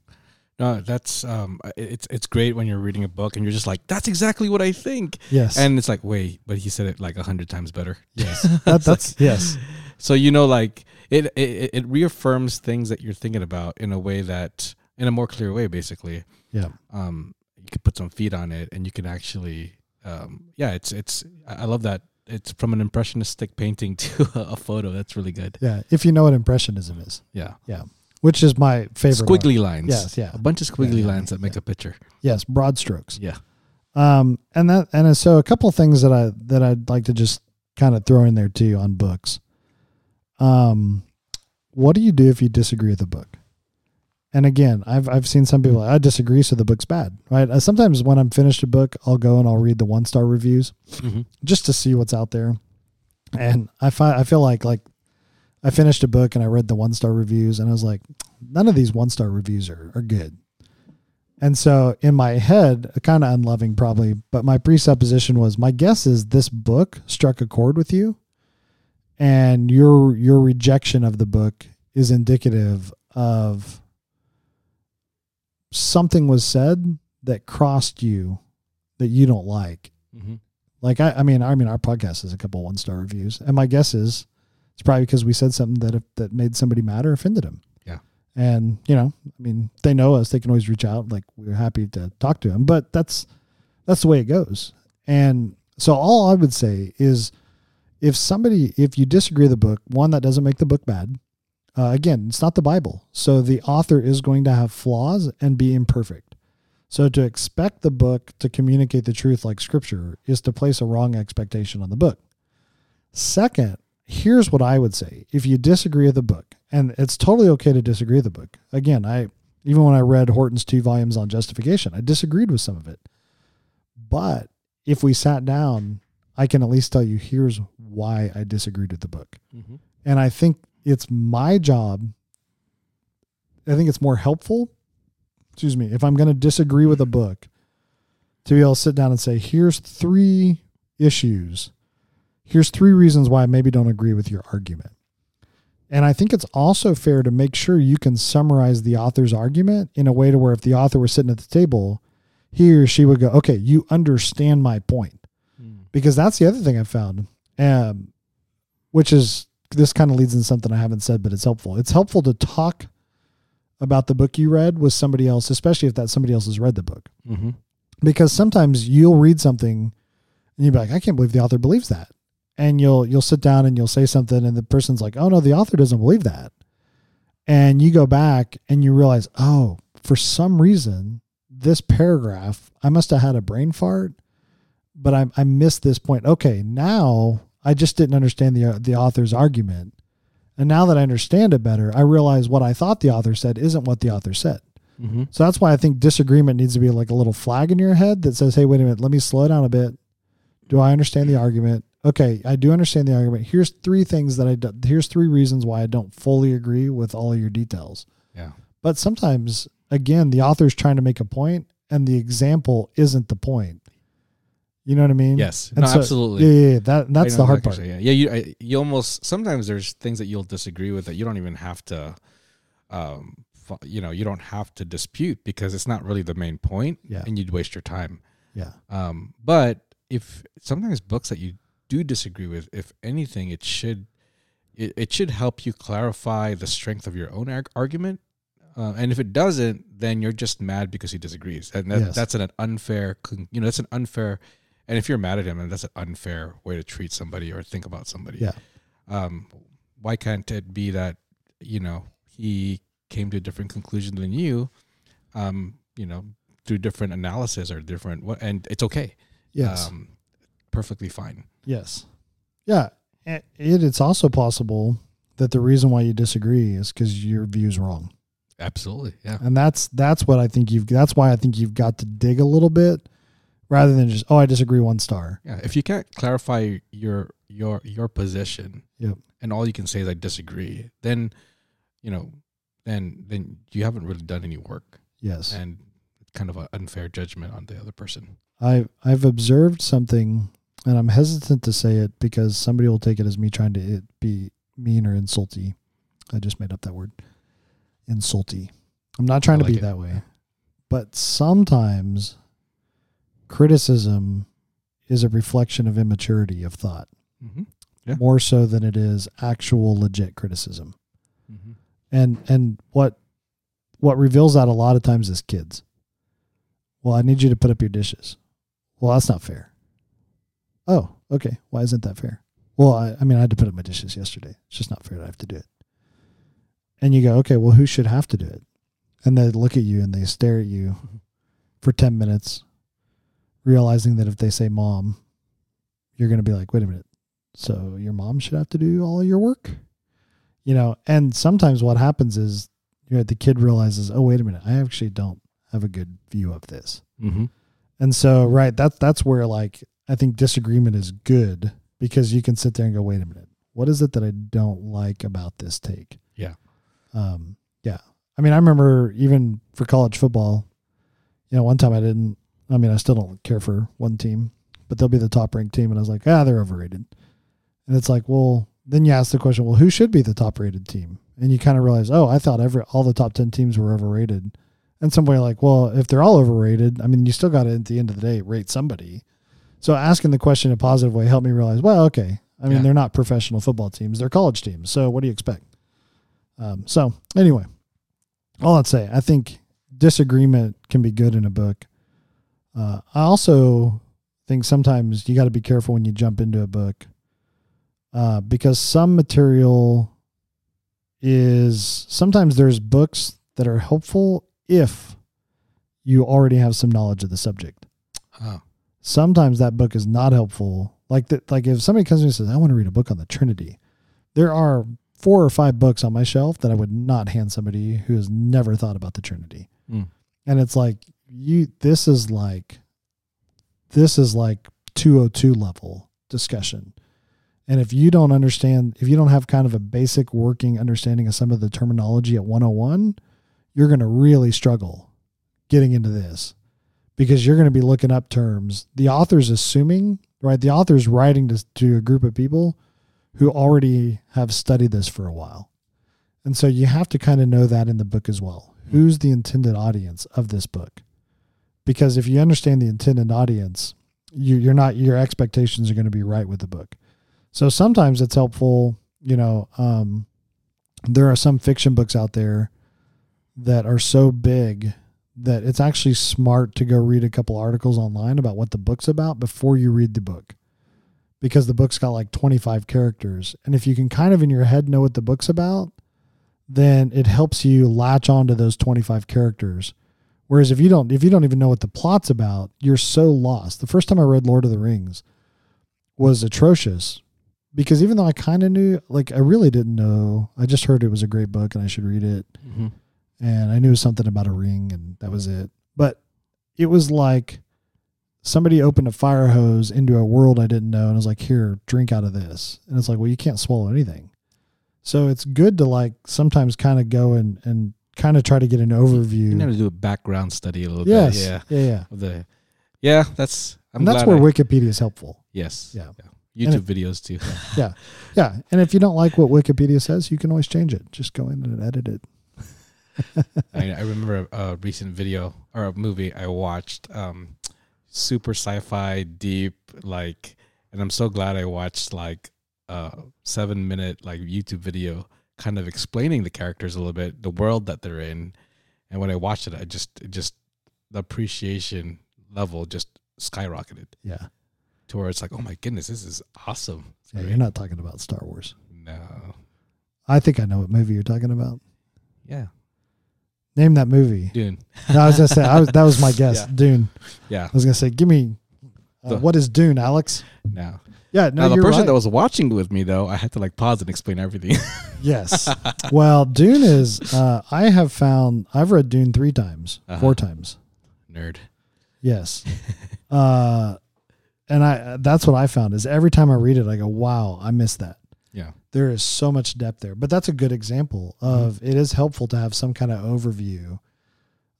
No, that's um, it's it's great when you're reading a book and you're just like, that's exactly what I think, yes. And it's like, wait, but he said it like a hundred times better. yes. That, that's yes So you know, like it, it it reaffirms things that you're thinking about in a way that in a more clear way, basically. yeah Um, you could put some feet on it, and you can actually, um, yeah, it's it's. I love that it's from an impressionistic painting to a, photo. That's really good. yeah if you know what impressionism is Yeah, Yeah. which is my favorite art. squiggly lines. Yes, yeah. a bunch of squiggly Yeah, yeah, lines that make yeah. a picture. yes broad strokes Yeah. Um, and that and so a couple of things that I that I'd like to just kind of throw in there too on books. Um, what do you do if you disagree with a book? And again, I've I've seen some people I disagree, so the book's bad, right? Uh, sometimes when I'm finished a book, I'll go and I'll read the one star reviews Mm-hmm. just to see what's out there. And I find I feel like like I finished a book and I read the one star reviews and I was like, none of these one star reviews are are good. And so in my head, kind of unloving probably, but my presupposition was my guess is this book struck a chord with you and your your rejection of the book is indicative of something was said that crossed you that you don't like Mm-hmm. like I, I mean, I mean, our podcast has a couple one star reviews, and my guess is It's probably because we said something that that made somebody mad or offended them. Yeah. And you know, I mean, they know us. They can always reach out. Like we're happy to talk to them. But that's that's the way it goes. And so all I would say is, if somebody, if you disagree with the book, one that doesn't make the book bad. Uh, again, it's not the Bible, so the author is going to have flaws and be imperfect. So to expect the book to communicate the truth like Scripture is to place a wrong expectation on the book. Second, here's what I would say: if you disagree with the book, and it's totally okay to disagree with the book. Again, I even when I read Horton's two volumes on justification, I disagreed with some of it. But if we sat down, I can at least tell you here's why I disagreed with the book. Mm-hmm. And I think it's my job. I think it's more helpful, excuse me, if I'm going to disagree with a book, to be able to sit down and say, here's three issues. Here's three reasons why I maybe don't agree with your argument. And I think it's also fair to make sure you can summarize the author's argument in a way to where if the author were sitting at the table, he or she would go, okay, you understand my point. Because that's the other thing I found, um, which is this kind of leads into something I haven't said, but it's helpful. It's helpful to talk about the book you read with somebody else, especially if that somebody else has read the book. Mm-hmm. Because sometimes you'll read something and you'll be like, I can't believe the author believes that. And you'll you'll sit down and you'll say something and the person's like, Oh no, the author doesn't believe that. And you go back and you realize, oh, for some reason, this paragraph, I must have had a brain fart, but I, I missed this point. Okay, now I just didn't understand the the author's argument, and now that I understand it better, I realize what I thought the author said isn't what the author said. Mm-hmm. So that's why I think disagreement needs to be like a little flag in your head that says, "Hey, wait a minute, let me slow down a bit. Do I understand the argument? Okay, I do understand the argument. Here's three things that I do, here's three reasons why I don't fully agree with all of your details. Yeah. But sometimes, again, the author's trying to make a point, and the example isn't the point. You know what I mean? Yes. And no, so- absolutely. Yeah, yeah, yeah. That that's the hard part. what you're. Yeah, you I, you almost sometimes there's things that you'll disagree with that you don't even have to, um, you know, you don't have to dispute because it's not really the main point, Yeah. and you'd waste your time. Yeah. Um, but if sometimes books that you do disagree with, if anything, it should it, it should help you clarify the strength of your own arg- argument. Uh, and if it doesn't, then you're just mad because he disagrees, and that, Yes. that's an unfair. You know, that's an unfair. And if you're mad at him, and that's an unfair way to treat somebody or think about somebody. Yeah. Um, why can't it be that you know he came to a different conclusion than you? Um, you know, through different analysis or different, what, and it's okay. Yes. Um, perfectly fine. Yes. Yeah. And It, it's also possible that the reason why you disagree is because your view's wrong. Absolutely. Yeah. And that's that's what I think you've that's why I think you've got to dig a little bit rather than just, oh, I disagree one star. Yeah. If you can't clarify your your your position, Yep. and all you can say is I disagree, then you know, then then you haven't really done any work, Yes. and it's kind of an unfair judgment on the other person. I I've observed something and I'm hesitant to say it because somebody will take it as me trying to it be mean or insulty. I just made up that word. Insulty. I'm not trying I to be it. that way. But sometimes criticism is a reflection of immaturity of thought Mm-hmm. Yeah. more so than it is actual legit criticism. Mm-hmm. And and what what reveals that a lot of times is kids. Well, I need you to put up your dishes. Well, that's not fair. Oh, okay. Why isn't that fair? Well, I, I mean, I had to put up my dishes yesterday. It's just not fair that I have to do it. And you go, okay, well, who should have to do it? And they look at you and they stare at you for 10 minutes, realizing that if they say mom, you're going to be like, wait a minute. So your mom should have to do all your work? You know, and sometimes what happens is you know, the kid realizes, oh, wait a minute, I actually don't have a good view of this. Mm-hmm. And so, right, that's that's where like I think disagreement is good because you can sit there and go, wait a minute, what is it that I don't like about this take? Yeah. Um, yeah. I mean, I remember even for college football, you know, one time I didn't. I mean, I still don't care for one team, but they'll be the top ranked team, and I was like, ah, they're overrated. And it's like, well, then you ask the question, well, who should be the top rated team? And you kind of realize, oh, I thought every all the top ten teams were overrated. And somebody like, well, if they're all overrated, I mean, you still got to at the end of the day rate somebody. So asking the question in a positive way helped me realize, well, okay, I mean, Yeah. they're not professional football teams; they're college teams. So what do you expect? Um, so anyway, all I'd say, I think disagreement can be good in a book. Uh, I also think sometimes you got to be careful when you jump into a book uh, because some material is sometimes there's books that are helpful if you already have some knowledge of the subject. Oh, Sometimes that book is not helpful. Like that, like if somebody comes to me and says, "I want to read a book on the Trinity," there are four or five books on my shelf that I would not hand somebody who has never thought about the Trinity. Mm. And it's like you. This is like, this is like 202 level discussion. And if you don't understand, if you don't have kind of a basic working understanding of some of the terminology at 101, you're going to really struggle getting into this because you're going to be looking up terms. The author's assuming, right? The author's writing to, to a group of people who already have studied this for a while. And so you have to kind of know that in the book as well. Hmm. Who's the intended audience of this book? Because if you understand the intended audience, you, you're not, your expectations are going to be right with the book. So sometimes it's helpful, you know, um, there are some fiction books out there that are so big that it's actually smart to go read a couple articles online about what the book's about before you read the book. Because the book's got like 25 characters. And if you can kind of in your head know what the book's about, then it helps you latch onto those 25 characters. Whereas if you don't if you don't even know what the plot's about, you're so lost. The first time I read Lord of the Rings was atrocious because even though I kind of knew like I really didn't know. I just heard it was a great book and I should read it hmm and I knew something about a ring, and that was it. But it was like somebody opened a fire hose into a world I didn't know, and I was like, "Here, drink out of this." And it's like, well, you can't swallow anything. So it's good to like sometimes kind of go and and kind of try to get an You overview. need to do a background study a little yes, bit. Yeah. yeah, yeah. The, yeah, that's. I'm and that's where I- Wikipedia is helpful. Yes. Yeah. YouTube it- videos too. Yeah. Yeah, and if you don't like what Wikipedia says, you can always change it. Just go in and edit it. I, I remember a, a recent video or a movie I watched, um, super sci-fi, deep, like, and I'm so glad I watched like a seven minute like YouTube video, kind of explaining the characters a little bit, the world that they're in, and when I watched it, I just, it just the appreciation level just skyrocketed Yeah, to where it's like, oh my goodness, this is awesome. It's yeah. great. You're not talking about Star Wars. No. I think I know what movie you're talking about. Yeah. Name that movie. Dune. No, I was gonna say I was, that was my guess. Yeah. Dune. Yeah. I was gonna say, give me uh, what is Dune, Alex? No. Yeah, no, now the person right. that was watching with me though, I had to like pause and explain everything. yes. well, Dune is. Uh, I have found I've read Dune three times, Uh-huh. four times. Nerd. Yes. uh, and I that's what I found is every time I read it, I go, wow, I missed that. Yeah. There is so much depth there, but that's a good example of it is helpful to have some kind of overview.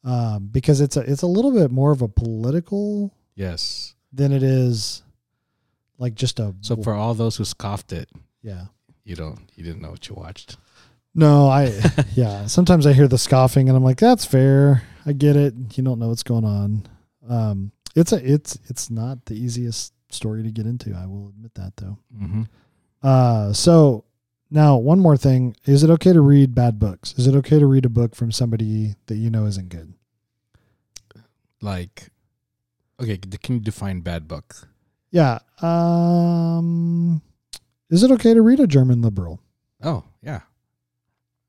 Um, because it's a it's a little bit more of a political Yes. Than it is like just a So for all those who scoffed it, yeah. you don't you didn't know what you watched. no i yeah. Sometimes i hear the scoffing and i'm like that's fair. I get it. You don't know what's going on. Um it's a it's it's not the easiest story to get into i will admit that though. Mm-hmm. uh so now one more thing. Is it okay to read bad books? Is it okay to read a book from somebody that you know isn't good? Like, okay, can you define bad book? yeah um is it okay to read a german liberal Oh yeah,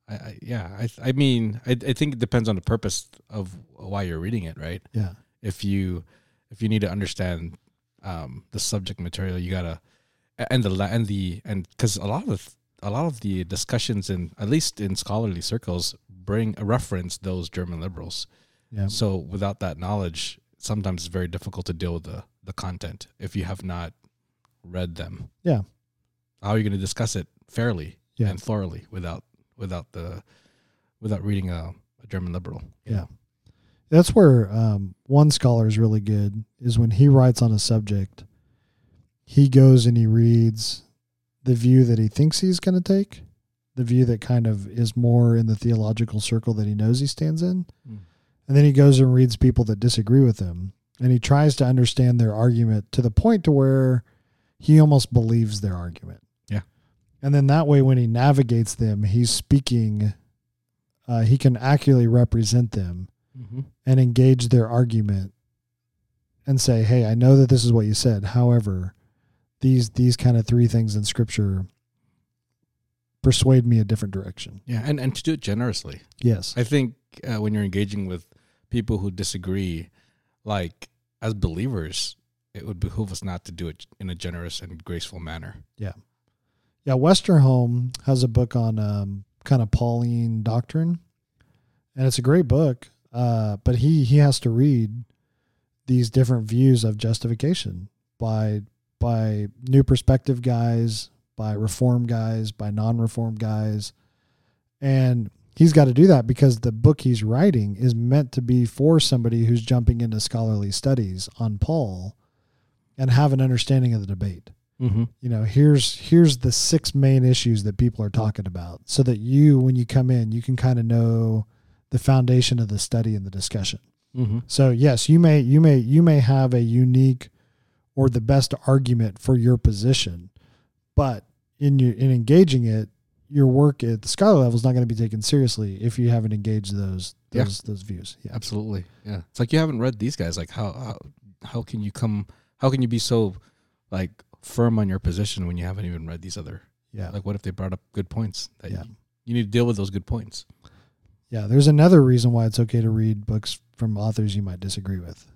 I, I yeah I I mean I I think it depends on the purpose of why you're reading it, right? yeah If you if you need to understand um, the subject material, you gotta and the and the and because a lot of a lot of the discussions in at least in scholarly circles bring a reference those German liberals. yeah So without that knowledge, sometimes it's very difficult to deal with the, the content if you have not read them. Yeah. How are you going to discuss it fairly Yeah. and thoroughly without without the without reading a, a German liberal? Yeah. That's where um, one scholar is really good is when he writes on a subject, he goes and he reads the view that he thinks he's going to take, the view that kind of is more in the theological circle that he knows he stands in. Mm. And then he goes and reads people that disagree with him and he tries to understand their argument to the point to where he almost believes their argument. Yeah. And then that way when he navigates them he's speaking uh, he can accurately represent them Mm-hmm. and engage their argument and say hey i know that this is what you said however these these kind of three things in scripture persuade me a different direction Yeah, and and to do it generously. yes I think uh, when you're engaging with people who disagree, like as believers, it would behoove us not to do it in a generous and graceful manner. yeah yeah. westerholm has a book on um, kind of pauline doctrine and it's a great book uh, but he he has to read these different views of justification by by new perspective guys by reform guys by non-reform guys and he's got to do that because the book he's writing is meant to be for somebody who's jumping into scholarly studies on paul and have an understanding of the debate Mm-hmm. you know here's here's the six main issues that people are talking about so that you when you come in you can kind of know the foundation of the study and the discussion Mm-hmm. so yes you may you may you may have a unique or the best argument for your position but in your in engaging it your work at the scholar level is not going to be taken seriously if you haven't engaged those Yeah. those those views yeah Absolutely. Yeah. It's like you haven't read these guys. Like how how how can you come? How can you be so like firm on your position when you haven't even read these other? yeah Like what if they brought up good points? That Yeah. you, you need to deal with those good points. Yeah, there's another reason why it's okay to read books from authors you might disagree with.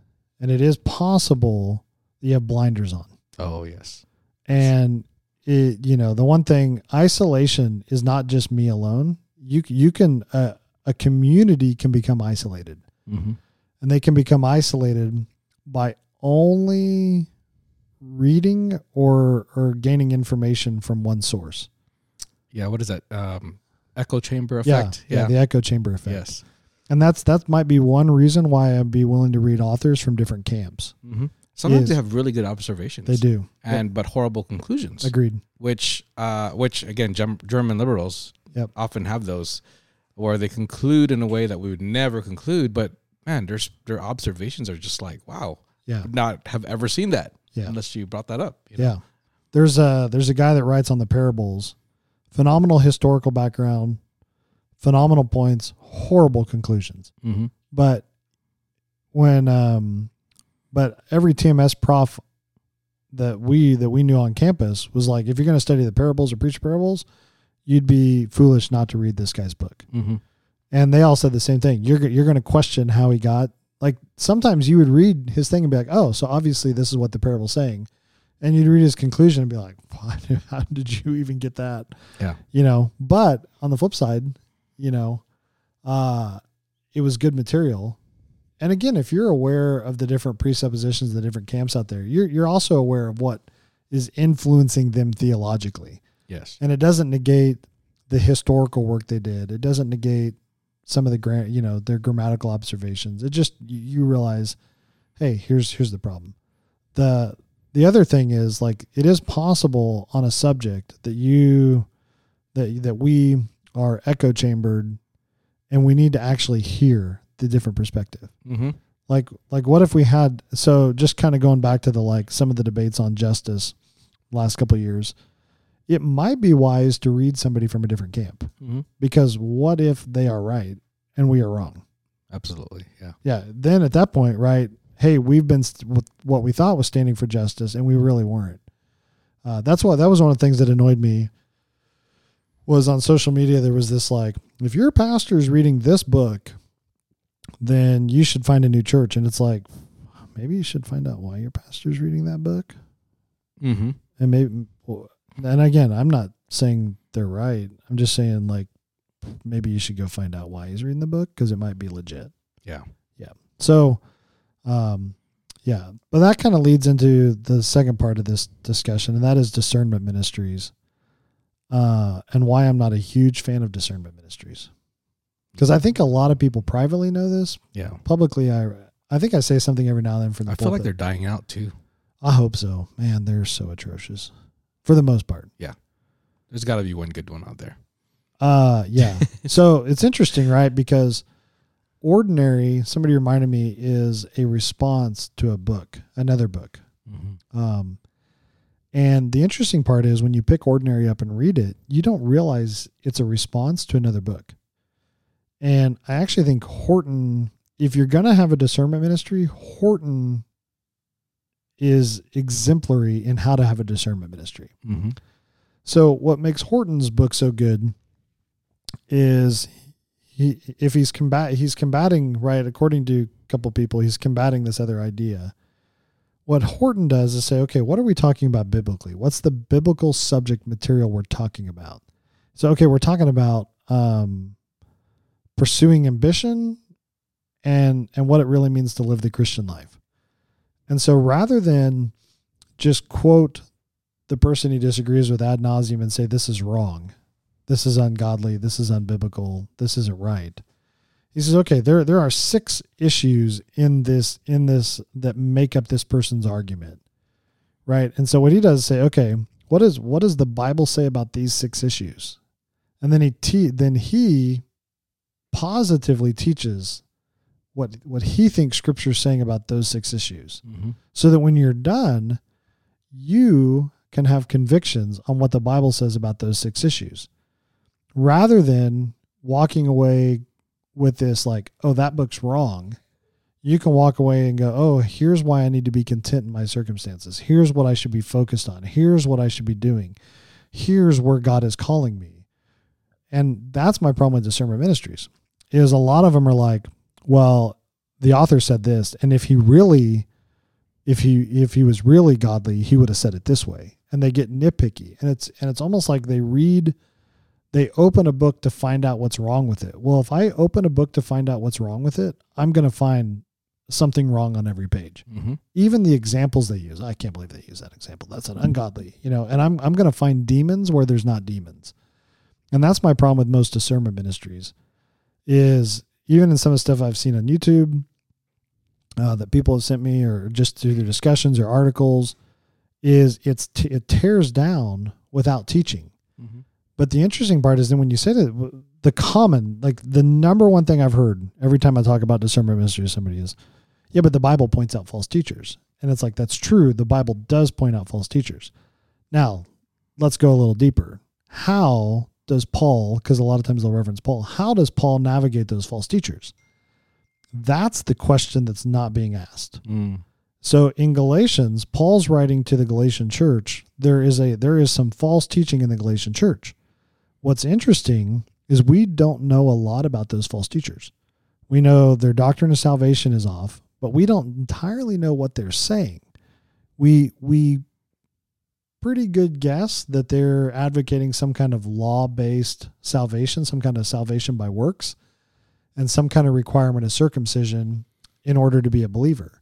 And it is possible that you have blinders on. Oh yes. And it, you know, the one thing isolation is not just me alone. You you can uh, a community can become isolated. Mm-hmm. And they can become isolated by only reading or or gaining information from one source. Yeah. What is that? Um, echo chamber Yeah, effect. yeah, the echo chamber effect. yes. And that's that might be one reason why I'd be willing to read authors from different camps. Mm-hmm. Sometimes Is- they have really good observations. They do. and but horrible conclusions. Agreed. which uh which again german liberals Yep. often have those where they conclude in a way that we would never conclude but man their their observations are just like wow Yeah. would not have ever seen that Yeah. unless you brought that up you know? Yeah. There's a there's a guy that writes on the parables. Phenomenal historical background, phenomenal points, horrible conclusions. mm-hmm. But when um but every TMS prof that we that we knew on campus was like if you're going to study the parables or preach parables, you'd be foolish not to read this guy's book. Mm-hmm. And they all said the same thing. You're you're going to question how he got like sometimes you would read his thing and be like, "Oh, so obviously this is what the parable's saying." And you'd read his conclusion and be like, "What? How did you even get that?" Yeah. You know, but on the flip side, you know, uh it was good material. And again, if you're aware of the different presuppositions, the different camps out there, you're you're also aware of what is influencing them theologically yes and it doesn't negate the historical work they did. It doesn't negate some of the grant, you know, their grammatical observations. It just you, realize, hey, here's here's the problem. the The other thing is like it is possible on a subject that you that that we are echo chambered, and we need to actually hear the different perspective. Mm-hmm. like like what if we had so just kind of going back to the like some of the debates on justice last couple of years it might be wise to read somebody from a different camp. Mm-hmm. because what if they are right and we are wrong? Absolutely yeah. Yeah then at that point right hey we've been st- what we thought was standing for justice and we really weren't. Uh, that's why that was one of the things that annoyed me was on social media there was this like if your pastor is reading this book then you should find a new church. And it's like maybe you should find out why your pastor's reading that book. Mm-hmm. and maybe and again i'm not saying they're right. I'm just saying like maybe you should go find out why he's reading the book because it might be legit. Yeah. Yeah. So um yeah. But that kind of leads into the second part of this discussion and that is discernment ministries. Uh and why i'm not a huge fan of discernment ministries because i think a lot of people privately know this yeah publicly i i think i say something every now and then from the i feel like they're dying out too i hope so man they're so atrocious for the most part Yeah. there's got to be one good one out there Uh yeah. so it's interesting, right? Because ordinary, somebody reminded me, is a response to a book, another book. mm-hmm. Um And the interesting part is when you pick Ordinary up and read it, you don't realize it's a response to another book. And I actually think Horton, if you're going to have a discernment ministry, Horton is exemplary in how to have a discernment ministry. Mm-hmm. So what makes Horton's book so good is he if he's combat he's combating right according to a couple people he's combating this other idea. What Horton does is say, okay, what are we talking about biblically? What's the biblical subject material we're talking about? So okay, we're talking about um, pursuing ambition and and what it really means to live the Christian life. And so rather than just quote the person he disagrees with ad nauseum and say this is wrong, this is ungodly, this is unbiblical, this isn't right. He says, okay, there there are six issues in this in this that make up this person's argument, right? And so what he does is say, okay, what is what does the Bible say about these six issues? And then he te- then he positively teaches what what he thinks Scripture is saying about those six issues, Mm-hmm. so that when you're done, you can have convictions on what the Bible says about those six issues, rather than walking away with this like, oh, that book's wrong. You can walk away and go, oh, here's why I need to be content in my circumstances. Here's what I should be focused on. Here's what I should be doing. Here's where God is calling me. And that's my problem with discernment ministries is a lot of them are like, well, the author said this, and if he really, if he if he was really godly, he would have said it this way. And they get nitpicky, and it's and it's almost like they read, they open a book to find out what's wrong with it. Well, if I open a book to find out what's wrong with it, I'm going to find something wrong on every page. Mm-hmm. Even the examples they use, I can't believe they use that example. That's an ungodly, you know. And I'm I'm going to find demons where there's not demons, and that's my problem with most discernment ministries, is even in some of the stuff I've seen on YouTube uh, that people have sent me, or just through their discussions or articles, is it's t- it tears down without teaching. Mm-hmm. But the interesting part is then when you say that the common, like the number one thing I've heard every time I talk about discernment ministry to somebody is, yeah, but the Bible points out false teachers. And it's like, that's true. The Bible does point out false teachers. Now, let's go a little deeper. How does Paul, because a lot of times they'll reference Paul, how does Paul navigate those false teachers? That's the question that's not being asked. Mm. So in Galatians, Paul's writing to the Galatian church. There is a there is some false teaching in the Galatian church. What's interesting is we don't know a lot about those false teachers. We know their doctrine of salvation is off, but we don't entirely know what they're saying. We we pretty good guess that they're advocating some kind of law-based salvation, some kind of salvation by works, and some kind of requirement of circumcision in order to be a believer.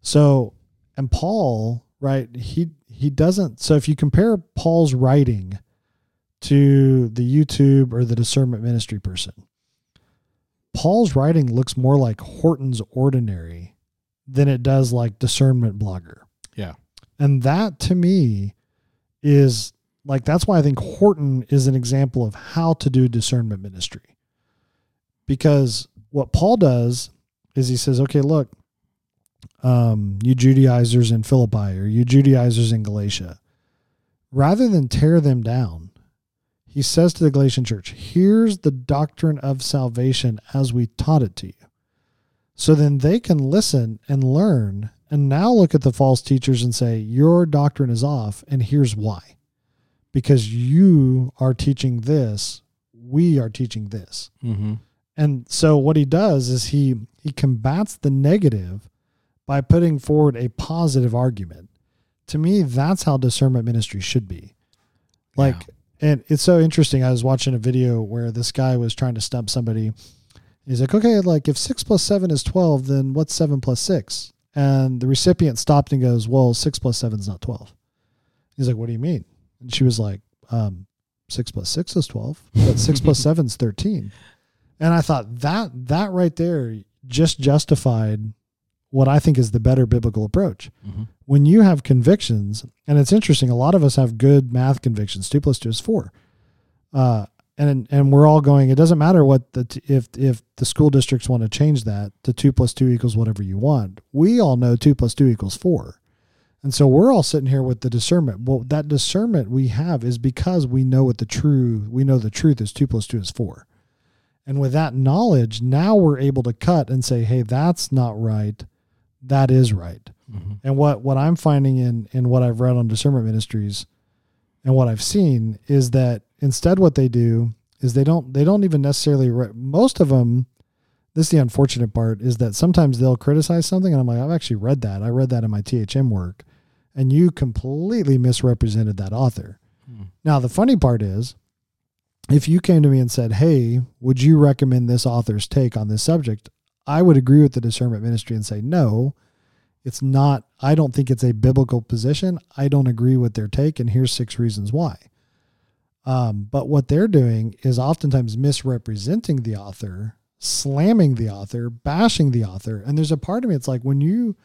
So, and Paul, right, he he doesn't so if you compare Paul's writing to the YouTube or the discernment ministry person, Paul's writing looks more like Horton's ordinary than it does like discernment blogger. Yeah. And that to me is like that's why I think Horton is an example of how to do discernment ministry. Because what Paul does is he says, okay, look, um, you Judaizers in Philippi or you Judaizers in Galatia, rather than tear them down, he says to the Galatian church, here's the doctrine of salvation as we taught it to you. So then they can listen and learn and now look at the false teachers and say, your doctrine is off, and here's why. Because you are teaching this, we are teaching this. Mm-hmm. And so what he does is he he combats the negative by putting forward a positive argument. To me, that's how discernment ministry should be. Like and it's so interesting. I was watching a video where this guy was trying to stump somebody. He's like, okay, like if six plus seven is 12, then what's seven plus six? And the recipient stopped and goes, well, six plus seven is not 12. He's like, what do you mean? And she was like, um, six plus six is 12, but six plus seven is 13. And I thought that, that right there just justified what I think is the better biblical approach. Mm-hmm. When you have convictions, and it's interesting, a lot of us have good math convictions. Two plus two is four. Uh, and and we're all going. It doesn't matter what the t- if if the school districts want to change that to two plus two equals whatever you want. We all know two plus two equals four, And so we're all sitting here with the discernment. Well, that discernment we have is because we know what the true, we know the truth is two plus two is four. And with that knowledge, now we're able to cut and say, hey, that's not right. That is right. Mm-hmm. And what, what I'm finding in, in what I've read on discernment ministries and what I've seen is that instead what they do is they don't they don't even necessarily re- most of them this is the unfortunate part is that sometimes they'll criticize something and I'm like I've actually read that I read that in my THM work and you completely misrepresented that author. Hmm. Now the funny part is if you came to me and said, "Hey, would you recommend this author's take on this subject?" I would agree with the discernment ministry and say, "No, it's not I don't think it's a biblical position. I don't agree with their take and here's six reasons why." Um, but what they're doing is oftentimes misrepresenting the author, slamming the author, bashing the author. And there's a part of me it's like when you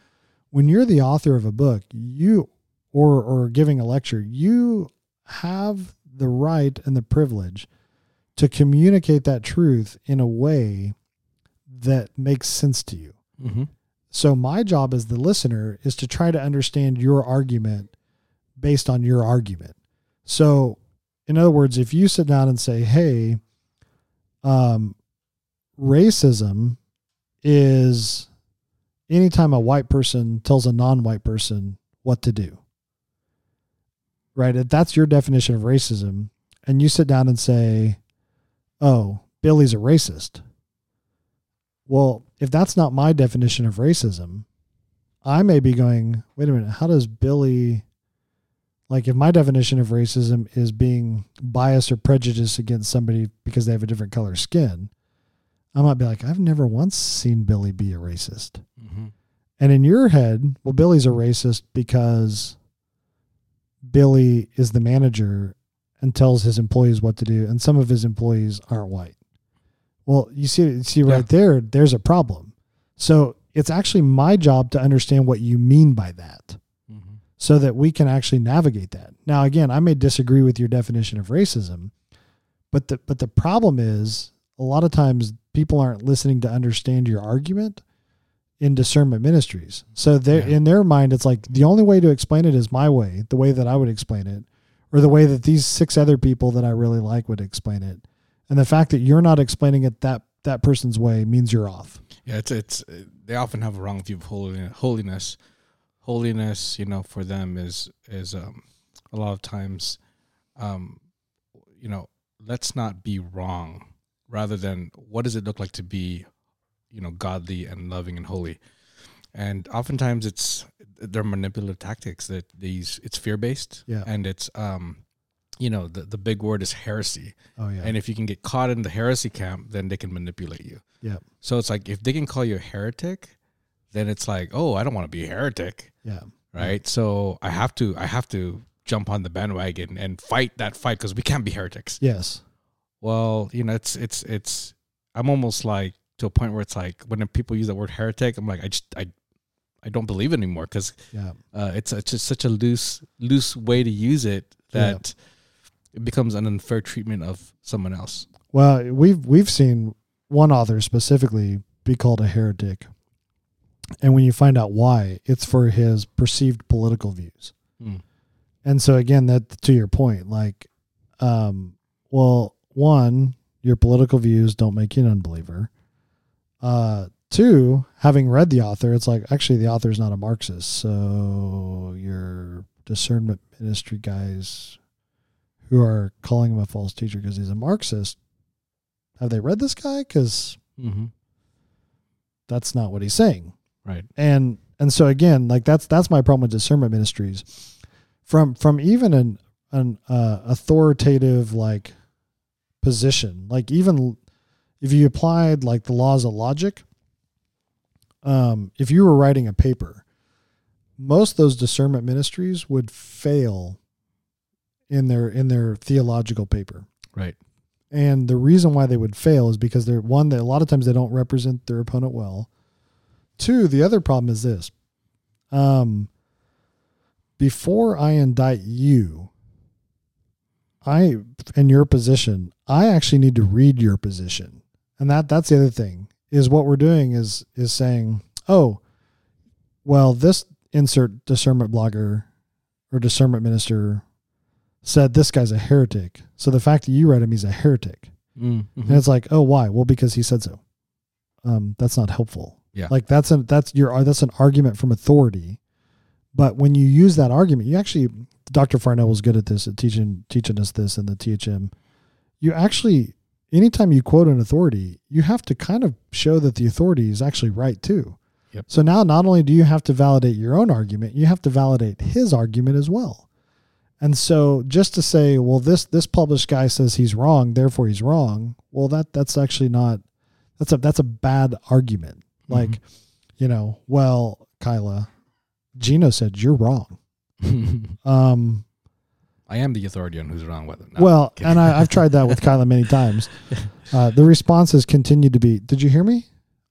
when you're the author of a book, you or or giving a lecture, you have the right and the privilege to communicate that truth in a way that makes sense to you. Mm-hmm. So my job as the listener is to try to understand your argument based on your argument. So in other words, if you sit down and say, "Hey, um, racism is anytime a white person tells a non-white person what to do," right? If that's your definition of racism, and you sit down and say, "Oh, Billy's a racist," well, if that's not my definition of racism, I may be going, "Wait a minute, how does Billy?" like if my definition of racism is being biased or prejudiced against somebody because they have a different color skin, I might be like, I've never once seen Billy be a racist. Mm-hmm. And in your head, well, Billy's a racist because Billy is the manager and tells his employees what to do, and some of his employees aren't white. Well, you see, see right Yeah. there, there's a problem. So it's actually my job to understand what you mean by that Mm-hmm. so that we can actually navigate that. Now, again, I may disagree with your definition of racism, but the but the problem is a lot of times people aren't listening to understand your argument in discernment ministries. So they Yeah. in their mind, it's like the only way to explain it is my way, the way that I would explain it, or the way that these six other people that I really like would explain it. And the fact that you're not explaining it that that person's way means you're off. Yeah, it's it's they often have a wrong view of holiness. Holiness, you know, for them is is um a lot of times, um, you know, let's not be wrong, rather than what does it look like to be, you know, godly and loving and holy, and oftentimes it's they're manipulative tactics that these it's fear based, Yeah. and it's um, you know, the the big word is heresy. Oh yeah. And if you can get caught in the heresy camp, then they can manipulate you. Yeah. So it's like if they can call you a heretic, then it's like, oh, I don't want to be a heretic, yeah. right? So I have to, I have to jump on the bandwagon and fight that fight because we can't be heretics. Yes. Well, you know, it's it's it's. I'm almost like to a point where it's like when people use the word heretic, I'm like, I just I. I don't believe anymore because Yeah. uh, it's it's just such a loose loose way to use it Yeah. It becomes an unfair treatment of someone else. Well, we've we've seen one author specifically be called a heretic. And when you find out why, it's for his perceived political views. Hmm. And so again, that to your point, like um well, one, your political views don't make you an unbeliever. Uh two, having read the author, it's like actually the author is not a Marxist. So your discernment ministry guys who are calling him a false teacher because he's a Marxist have they read this guy? Because Mm-hmm. that's not what he's saying. Right. And and so again, like that's that's my problem with discernment ministries. From from even an an uh, authoritative like position, like even if you applied like the laws of logic, um, if you were writing a paper, most of those discernment ministries would fail in their in their theological paper. Right. And the reason why they would fail is because they're one, that a lot of times they don't represent their opponent well. Two, the other problem is this. Um, before I indict you, I in your position, I actually need to read your position. And that that's the other thing is what we're doing is is saying, oh, well, this insert discernment blogger or discernment minister said this guy's a heretic. So the fact that you read him, he's a heretic. Mm, And it's like, oh, why? Well, because he said so. Um, that's not helpful. Yeah. Like that's a that's your that's an argument from authority. But when you use that argument, you actually Dr. Farnell was good at this at teaching teaching us this in the THM. You actually anytime you quote an authority, you have to kind of show that the authority is actually right too. Yep. So now not only do you have to validate your own argument, you have to validate his argument as well. And so just to say, well, this this published guy says he's wrong, therefore he's wrong. Well, that that's actually not that's a that's a bad argument. Like, you know, well, Kyla, Gino said you're wrong. Um, I am the authority on who's wrong with it. No, well, and I, I've tried that with Kyla many times. Uh, the responses continue to be, "Did you hear me?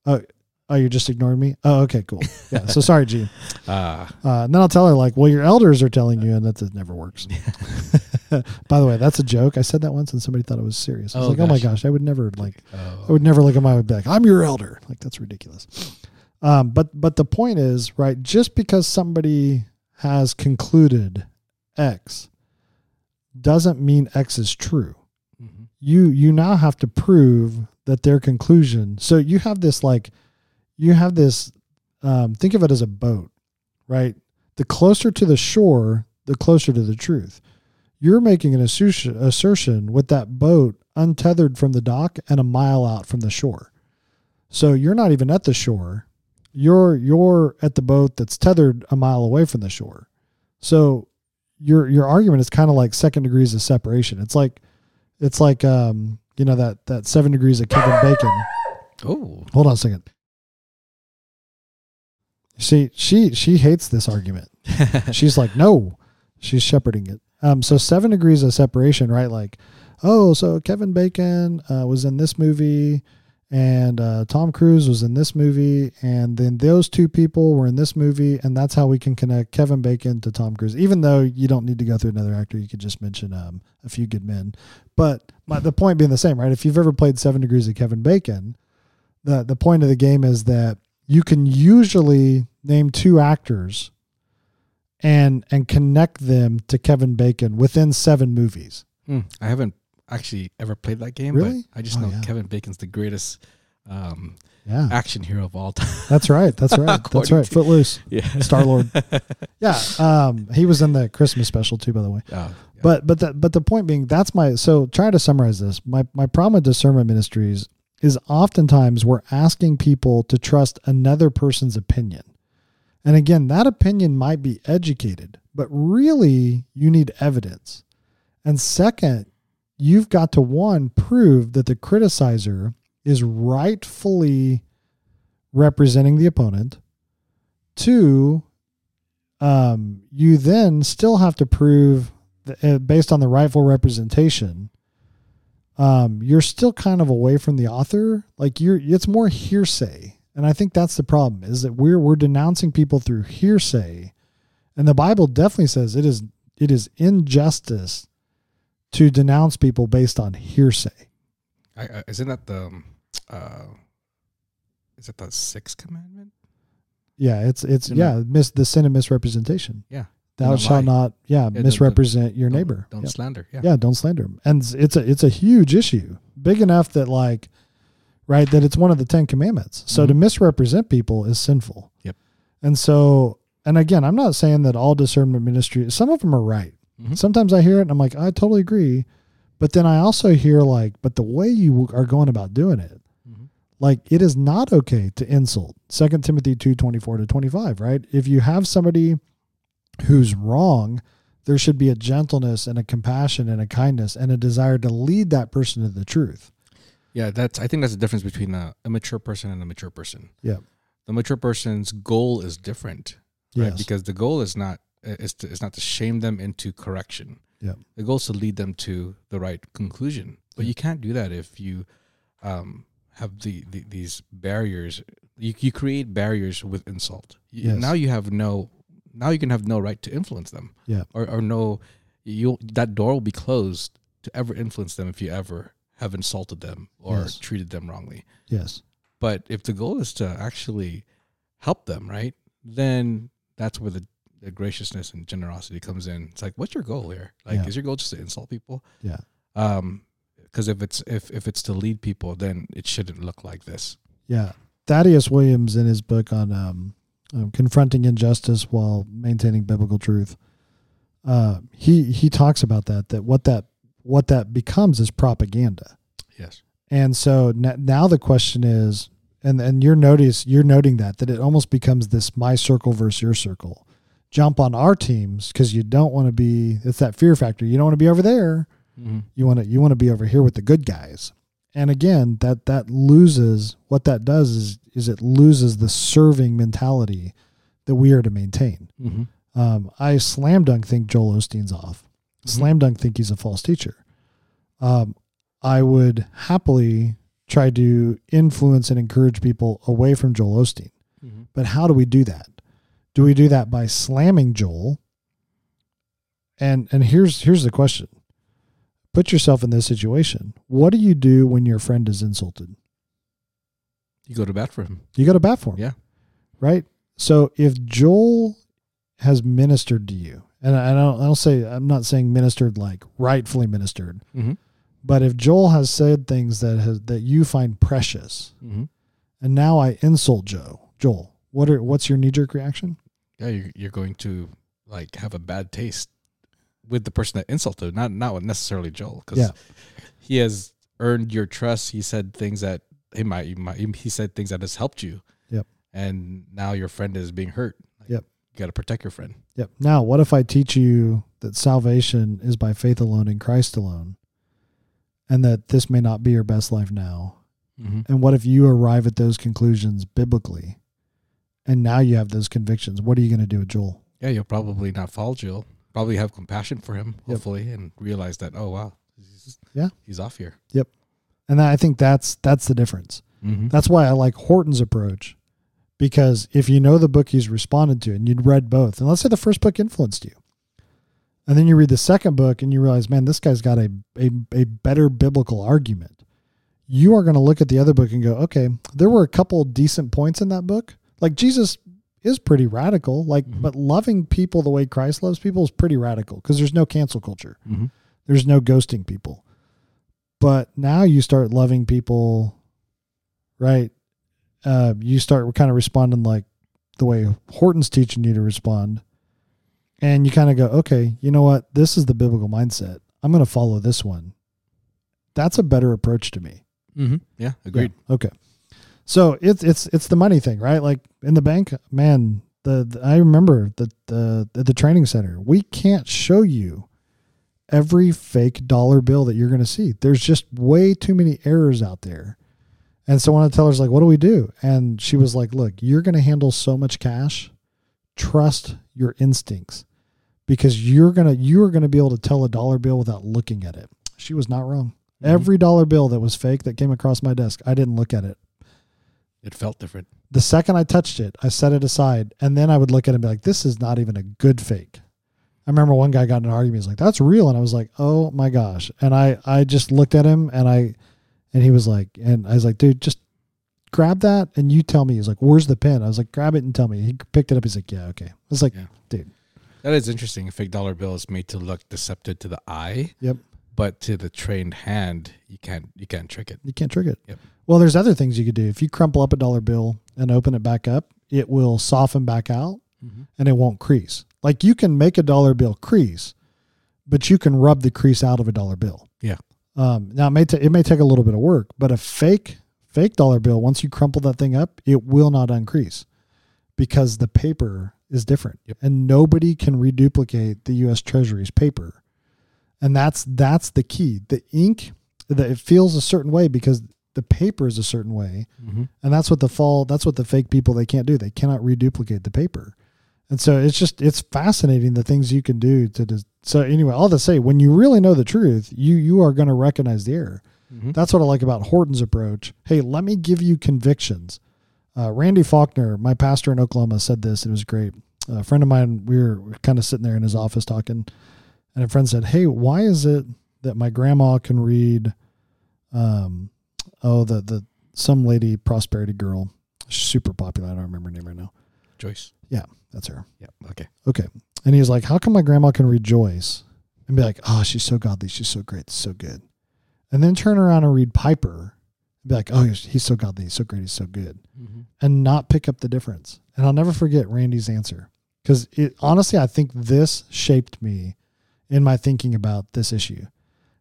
Oh, oh, you're just ignoring me. Oh, okay, cool. Yeah. So sorry, Gene. Ah, Uh, and then I'll tell her like, well, your elders are telling you, and that, that never works. By the way, that's a joke. I said that once, and somebody thought it was serious. I was Oh, like, oh my gosh. gosh, I would never like, I oh, would never look at my be I'm your elder. Like that's ridiculous. Um, but but the point is, right? Just because somebody has concluded X doesn't mean X is true mhm. you you now have to prove that their conclusion so you have this like you have this um, think of it as a boat right? The closer to the shore the closer to the truth. You're making an assertion, with that boat untethered from the dock and a mile out from the shore. So you're not even at the shore. You're you're at the boat that's tethered a mile away from the shore. So your your argument is kind of like second degrees of separation. It's like it's like um, you know that that seven degrees of Kevin Bacon. oh, Hold on a second. See, she she hates this argument. She's like, no, she's shepherding it. Um, so seven degrees of separation, right? Like, oh, so Kevin Bacon uh, was in this movie, and uh, Tom Cruise was in this movie, and then those two people were in this movie, and that's how we can connect Kevin Bacon to Tom Cruise. Even though you don't need to go through another actor, you could just mention um, a few good men. But my, the point being the same, right? If you've ever played Seven Degrees of Kevin Bacon, the the point of the game is that you can usually name two actors and and connect them to Kevin Bacon within seven movies. Hmm. I haven't actually ever played that game. Really? But I just Oh, know yeah. Kevin Bacon's the greatest um, Yeah, action hero of all time. that's right. That's right. that's right. Footloose, yeah, Star Lord. Yeah, um, he was in the Christmas special too, by the way. Oh, yeah. But but the but the point being, that's my so try to summarize this. My my problem with discernment ministries is oftentimes we're asking people to trust another person's opinion. And again, that opinion might be educated, but really you need evidence. And second, you've got to one prove that the criticizer is rightfully representing the opponent. Two, um, you then still have to prove that, uh, based on the rightful representation um, you're still kind of away from the author. Like you're it's more hearsay. And i think that's the problem is that we're we're denouncing people through hearsay. And the bible definitely says it is it is injustice to denounce people based on hearsay. I, I, isn't that the um, uh, is it the sixth commandment? yeah it's it's yeah mis, the sin of misrepresentation. Yeah. Thou shalt lie. not yeah, don't- misrepresent your Don't- neighbor Don't, Yeah. slander. Yeah. yeah don't slander him and it's a it's a huge issue big enough that like right that it's one of the 10 commandments so to Mhm. misrepresent people is sinful Yep. and so and again i'm not saying that all discernment ministry some of them are right Mhm. sometimes i hear it and i'm like i totally agree but then i also hear like but the way you are going about doing it Mhm. like it is not okay to insult Second timothy 2 24 to 25 right if you have somebody who's wrong there should be a gentleness and a compassion and a kindness and a desire to lead that person to the truth Yeah, that's. I think that's the difference between a, a mature person and a mature person. Yeah. The mature person's goal is different, right? yes Because the goal is not is to, is not to shame them into correction. Yeah. The goal is to lead them to the right conclusion. But you can't do that if you um, have the, the these barriers. You you create barriers with insult. Yes. Now you have no. Now you can have no right to influence them. Yeah. Or or no, you that door will be closed to ever influence them if you ever have insulted them or Yes. treated them wrongly. yes But if the goal is to actually help them, right? Then that's where the, the graciousness and generosity comes in. It's like, what's your goal here? Like, Yeah. is your goal just to insult people? Yeah. Um, because if it's if if it's to lead people, then it shouldn't look like this. Yeah. Thaddeus Williams in his book on um, um, confronting injustice while maintaining biblical truth, uh, he he talks about that that what that what that becomes is propaganda. Yes. And so n- now the question is, and and you're notice you're noting that that it almost becomes this my circle versus your circle. Jump on our teams because you don't want to be. It's that fear factor. You don't want to be over there. Mm-hmm. You want to you want to be over here with the good guys. And again, that that loses what that does is is it loses the serving mentality that we are to maintain. Mm-hmm. Um, I slam dunk think Joel Osteen's off. Mhm. Slam dunk think he's a false teacher. Um, I would happily try to influence and encourage people away from Joel Osteen. Mm-hmm. But how do we do that? Do we do that by slamming Joel? And and here's here's the question. Put yourself in this situation. What do you do when your friend is insulted? You go to bat for him. You go to bat for him. Yeah. Right? So if Joel has ministered to you, and I I don't say I'm not saying ministered like rightfully ministered, Mm-hmm. but if Joel has said things that has that you find precious, Mm-hmm. and now I insult Joe, Joel, what are what's your knee jerk reaction? Yeah, you're you're going to like have a bad taste with the person that insulted, not not necessarily Joel, because Yeah. he has earned your trust. He said things that he might, he might he said things that has helped you. Yep. And now your friend is being hurt. Like, Yep. You got to protect your friend. Yep. Now, what if I teach you that salvation is by faith alone in Christ alone, and that this may not be your best life now? Mm-hmm. And what if you arrive at those conclusions biblically, and now you have those convictions? What are you going to do with Joel? Yeah, you'll probably not follow Joel. Probably have compassion for him, Yep. hopefully, and realize that oh wow, he's, Yeah. he's off here. And I think that's that's the difference. Mm-hmm. That's why I like Horton's approach, because if you know the book he's responded to, and you'd read both, and let's say the first book influenced you, and then you read the second book and you realize, man, this guy's got a a, a better biblical argument. You are going to look at the other book and go, okay, there were a couple decent points in that book. Like Jesus is pretty radical, like, Mhm. but loving people the way Christ loves people is pretty radical because there's no cancel culture. Mm-hmm. There's no ghosting people. But now you start loving people, right? Uh, you start kind of responding like the way Horton's teaching you to respond. And you kind of go, okay, you know what? This is the biblical mindset. I'm going to follow this one. That's a better approach to me. Mm-hmm. Yeah, agreed. Yeah, Okay. So it's it's it's the money thing, right? Like in the bank, man. The, the I remember that the the training center, we can't show you every fake dollar bill that you're going to see. There's just way too many errors out there. And so one of the tellers like, "What do we do?" And she was like, "Look, you're going to handle so much cash. Trust your instincts, because you're gonna you are going to be able to tell a dollar bill without looking at it." She was not wrong. Mhm. Every dollar bill that was fake that came across my desk, I didn't look at it. It felt different. The second I touched it, I set it aside, and then I would look at it and be like, "This is not even a good fake." I remember one guy got in an argument. He's like, "That's real," and I was like, "Oh my gosh!" And I I just looked at him, and I and he was like, and I was like, "Dude, just grab that and you tell me." He's like, "Where's the pen?" I was like, "Grab it and tell me." He picked it up. He's like, "Yeah, okay." I was like, Yeah. "Dude, That is interesting. A fake dollar bill is made to look deceptive to the eye. Yep. But to the trained hand, you can't you can't trick it. you can't trick it." Yep. Well, there's other things you could do. If you crumple up a dollar bill and open it back up, it will soften back out Mm-hmm. and it won't crease. Like you can make a dollar bill crease, but you can rub the crease out of a dollar bill. Yeah. Um, now it may ta- it may take a little bit of work, but a fake fake dollar bill once you crumple that thing up, it will not uncrease because the paper is different, Yep. and nobody can reduplicate the U.S. Treasury's paper, and that's that's the key. The ink that it feels a certain way because the paper is a certain way, Mm-hmm. and that's what the fall that's what the fake people they can't do they cannot reduplicate the paper and so it's just it's fascinating the things you can do to dis- so anyway all to say when you really know the truth you you are going to recognize the error. Mm-hmm. that's what i like about horton's approach. Hey let me give you convictions. Uh, randy faulkner my pastor in oklahoma said this it was great. A friend of mine we were kind of sitting there in his office talking and a friend said hey why is it that my grandma can read um oh the the some lady prosperity girl super popular i don't remember her name right now. Joyce. That's her. Yeah. Okay. Okay. And he's like, How come my grandma can read Joyce and be like, Oh, she's so godly. She's so great. So good. And then turn around and read Piper and be like, Oh, he's, so godly. He's so great. He's so good. Mm-hmm. And not pick up the difference. And I'll never forget Randy's answer because it honestly, I think this shaped me in my thinking about this issue.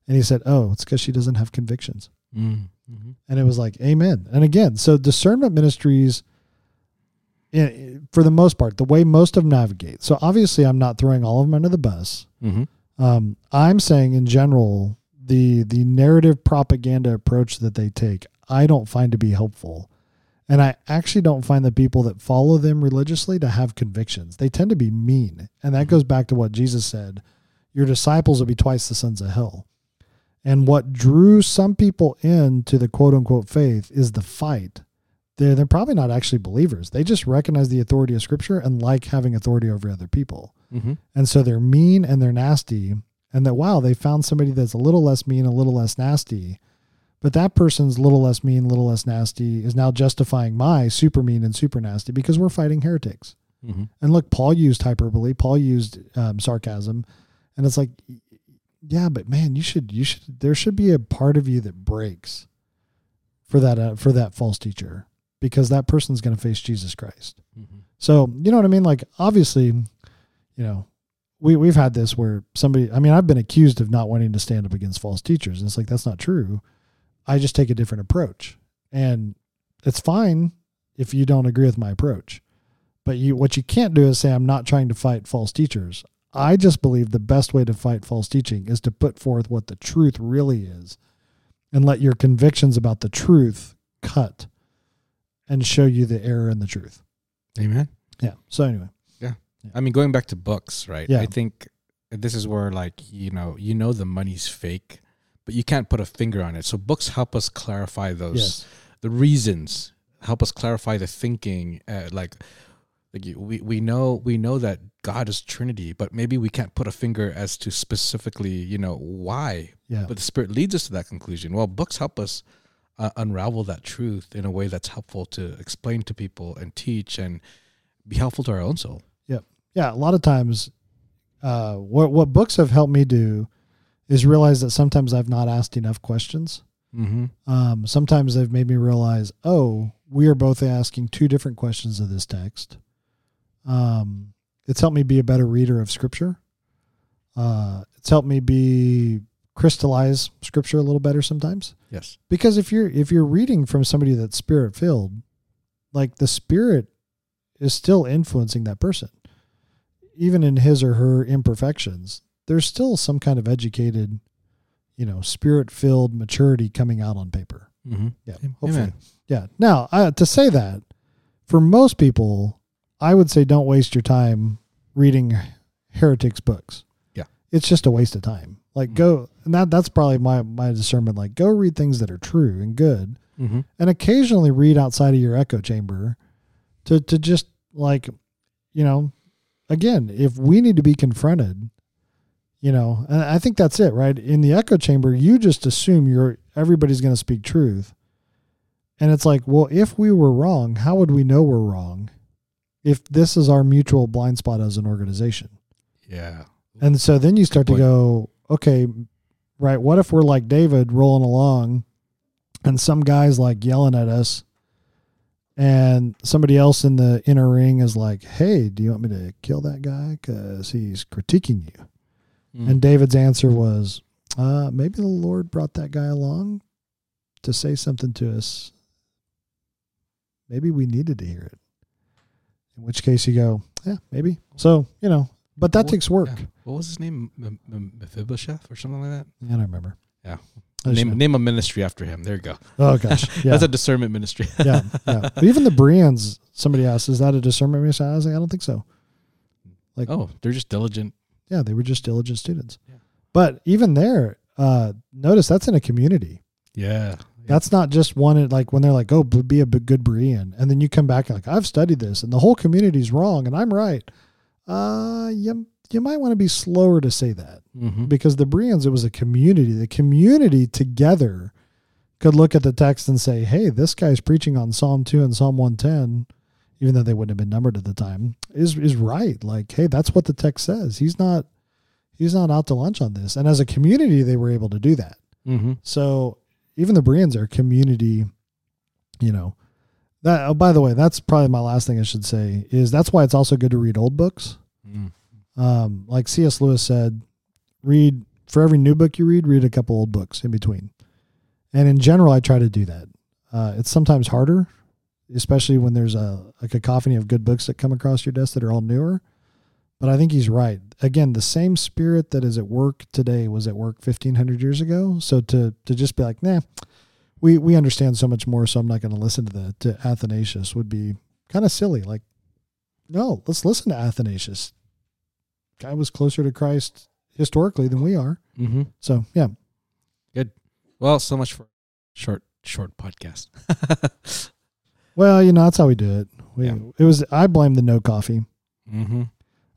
And he said, Oh, it's because she doesn't have convictions. Mm-hmm. And it was like, Amen. And again, so discernment ministries, for the most part, the way most of them navigate. So obviously, I'm not throwing all of them under the bus. Mm-hmm. Um, I'm saying in general, the the narrative propaganda approach that they take, I don't find to be helpful. And I actually don't find the people that follow them religiously to have convictions. They tend to be mean. And that goes back to what Jesus said your disciples will be twice the sons of hell. And what drew some people into the quote unquote faith is the fight. They're, they're probably not actually believers. They just recognize the authority of Scripture and like having authority over other people. Mm-hmm. And so they're mean and they're nasty. And that, wow, they found somebody that's a little less mean, a little less nasty. But that person's little less mean, little less nasty is now justifying my super mean and super nasty because we're fighting heretics. Mm-hmm. And look, Paul used hyperbole, Paul used um, sarcasm. And it's like, yeah, but man, you should, you should, there should be a part of you that breaks for that, uh, for that false teacher because that person's going to face Jesus Christ. Mm-hmm. So, you know what I mean? Like, obviously, you know, we, we've had this where somebody, I mean, I've been accused of not wanting to stand up against false teachers. And it's like, that's not true. I just take a different approach. And it's fine if you don't agree with my approach. But you, what you can't do is say, I'm not trying to fight false teachers. I just believe the best way to fight false teaching is to put forth what the truth really is and let your convictions about the truth cut and show you the error and the truth. Amen. Yeah. So anyway, Yeah. I mean, going back to books, right? Yeah. I think this is where, like, you know, you know the money's fake, but you can't put a finger on it. So books help us clarify those yes. the reasons, help us clarify the thinking. Uh, like, like we we know we know that God is Trinity, but maybe we can't put a finger as to specifically, you know, why. Yeah. But the Spirit leads us to that conclusion. Well, books help us uh, unravel that truth in a way that's helpful to explain to people and teach and be helpful to our own soul. Yep. Yeah, a lot of times, uh, what what books have helped me do is realize that sometimes I've not asked enough questions. Mm-hmm. Um, sometimes they've made me realize, oh, we are both asking two different questions of this text. Um, it's helped me be a better reader of Scripture. Uh, it's helped me be crystallize Scripture a little better sometimes. Yes. because if you're if you're reading from somebody that's spirit filled like the spirit is still influencing that person even in his or her imperfections there's still some kind of educated you know spirit filled maturity coming out on paper Mm-hmm. yeah Amen. hopefully yeah now uh, to say that for most people i would say don't waste your time reading heretics books Yeah. it's just a waste of time like Mhm. go and that that's probably my my discernment like go read things that are true and good Mm-hmm. and occasionally read outside of your echo chamber to to just like you know again if we need to be confronted you know and i think that's it right in the echo chamber you just assume you're everybody's going to speak truth and it's like well if we were wrong how would we know we're wrong if this is our mutual blind spot as an organization Yeah. and so then you start to go, okay, right, what if we're like David rolling along and some guy's like yelling at us and somebody else in the inner ring is like, hey, do you want me to kill that guy? Because he's critiquing you. Mm. And David's answer was, uh, maybe the Lord brought that guy along to say something to us. Maybe we needed to hear it. In which case you go, yeah, maybe. So, you know, but that takes work. yeah. What was his name? M- M- Mephibosheth or something like that? Yeah, I don't remember. Yeah. Name know. name a ministry after him. There you go. Oh gosh, yeah, That's a discernment ministry. yeah, yeah. But even the Bereans, somebody asked, "Is that a discernment ministry?" I was like, "I don't think so." Like, oh, they're just diligent. yeah, they were just diligent students. Yeah. But even there, uh, notice that's in a community. Yeah. That's not just one like when they're like, "Oh, be a good Berean," and then you come back and like, "I've studied this, and the whole community's wrong, and I'm right." Uh, you you might want to be slower to say that Mm-hmm. because the Bereans, it was a community. The community together could look at the text and say, hey, this guy's preaching on Psalm 2 and Psalm 110 even though they wouldn't have been numbered at the time, is is right. Like, hey, that's what the text says. He's not he's not out to lunch on this. And as a community, they were able to do that. Mm-hmm. So even the Bereans are community, you know. That oh, by the way, that's probably my last thing I should say is that's why it's also good to read old books. Mm. Um, like C.S. Lewis said, read for every new book you read, read a couple old books in between. And in general, I try to do that. Uh, it's sometimes harder, especially when there's a, a cacophony of good books that come across your desk that are all newer. But I think he's right. Again, the same spirit that is at work today was at work 1500 years ago. So to to just be like, nah, we we understand so much more, so I'm not going to listen to the to Athanasius would be kind of silly. Like, no, let's listen to Athanasius. Guy was closer to Christ historically than we are. Mm-hmm. So yeah, good. Well, so much for short short podcast. well, you know that's how we do it. We Yeah. it was I blame the no coffee. mm-hmm.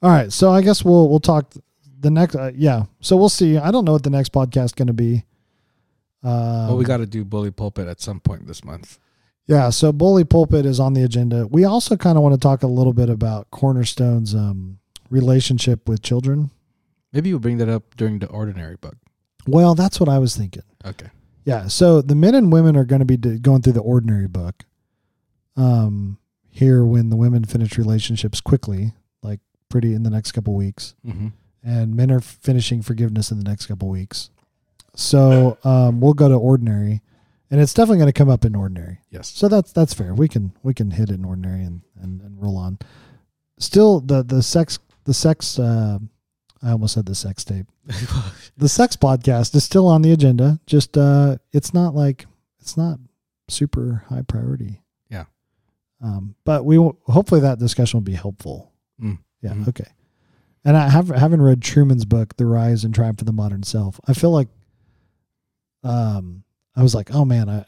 All right, so I guess we'll we'll talk the next. Uh, yeah, so we'll see. I don't know what the next podcast going to be. Um, well, we got to do bully pulpit at some point this month. Yeah, so Bully Pulpit is on the agenda. We also kind of want to talk a little bit about Cornerstone's um, relationship with children. Maybe we'll bring that up during the ordinary book. Well, that's what I was thinking. Okay. Yeah, so the men and women are going to be going through the ordinary book. Um, here when the women finish relationships quickly, like pretty in the next couple weeks, Mm-hmm. and men are finishing forgiveness in the next couple weeks. So um, we'll go to ordinary, and it's definitely going to come up in ordinary. Yes. So that's that's fair. We can we can hit it in ordinary and and, and roll on. Still, the the sex the sex. Uh, I almost said the sex tape. The sex podcast is still on the agenda. Just uh, it's not like it's not super high priority. Yeah. Um, but we will, hopefully that discussion will be helpful. Mm. Yeah. Mhm. Okay. And I have haven't read Trueman's book, The Rise and Triumph of the Modern Self. I feel like, um, I was like, oh man, I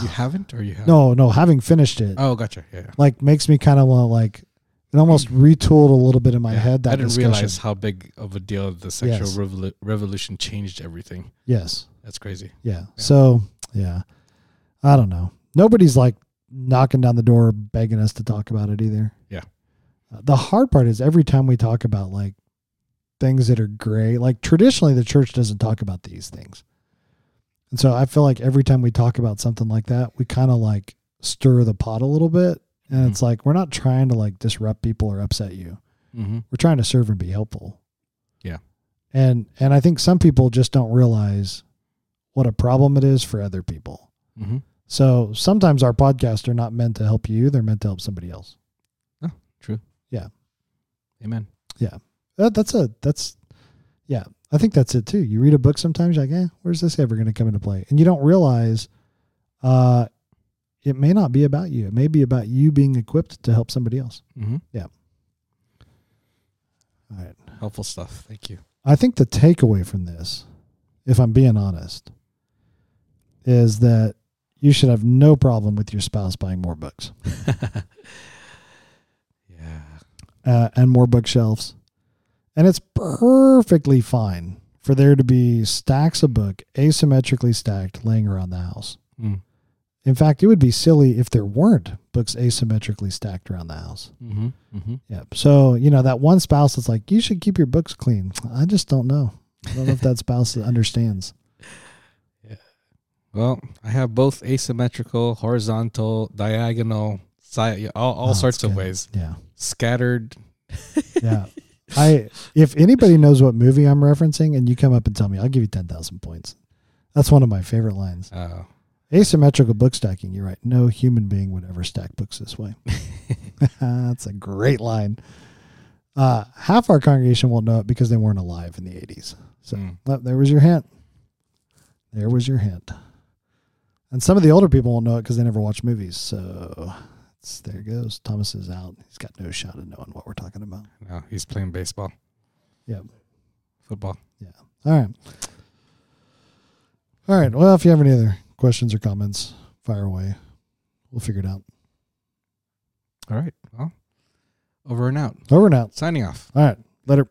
you haven't, or you have? no no having finished it Oh, gotcha. Yeah. yeah. like makes me kind of want like it almost retooled a little bit in my Yeah. head. That I didn't discussion. realize how big of a deal the sexual Yes. revolu- revolution changed everything. Yes. That's crazy. Yeah. So yeah, I don't know. Nobody's like knocking down the door begging us to talk about it either. Yeah. Uh, the hard part is every time we talk about like things that are gray, like traditionally the church doesn't talk about these things. And so I feel like every time we talk about something like that, we kind of like stir the pot a little bit. And it's like we're not trying to like disrupt people or upset you. Mm-hmm. we're trying to serve and be helpful. Yeah. And and I think some people just don't realize what a problem it is for other people. Mm-hmm. So sometimes our podcasts are not meant to help you, they're meant to help somebody else. Oh, true. Yeah. Amen. That, that's a that's yeah, I think that's it too. You read a book sometimes you're like, "Eh, where's this ever going to come into play?" And you don't realize uh it may not be about you. It may be about you being equipped to help somebody else. Mm-hmm. All right. Helpful stuff. Thank you. I think the takeaway from this, if I'm being honest, is that you should have no problem with your spouse buying more books yeah. uh, and more bookshelves. And it's perfectly fine for there to be stacks of book asymmetrically stacked laying around the house. Mm. In fact, it would be silly if there weren't books asymmetrically stacked around the house. Mm-hmm. Mm-hmm. Yeah. So, you know, that one spouse that's like, you should keep your books clean. I just don't know. I don't know if that spouse understands. Yeah. Well, I have both asymmetrical, horizontal, diagonal, side, all, all Oh, sorts of ways. Yeah. Scattered. Yeah. I if anybody knows what movie I'm referencing and you come up and tell me, I'll give you 10,000 points. That's one of my favorite lines. Uh, Asymmetrical book stacking, you're right. No human being would ever stack books this way. That's a great line. Uh, half our congregation won't know it because they weren't alive in the 80s. So mm. well, there was your hint. There was your hint. And some of the older people won't know it because they never watch movies. So there it goes. Thomas is out. He's got no shot at knowing what we're talking about. No, he's playing baseball. Yep. Football. Yeah. All right. All right. Well, if you have any other questions or comments, fire away. We'll figure it out. All right. Well, over and out. Over and out. Signing off. All right. Later.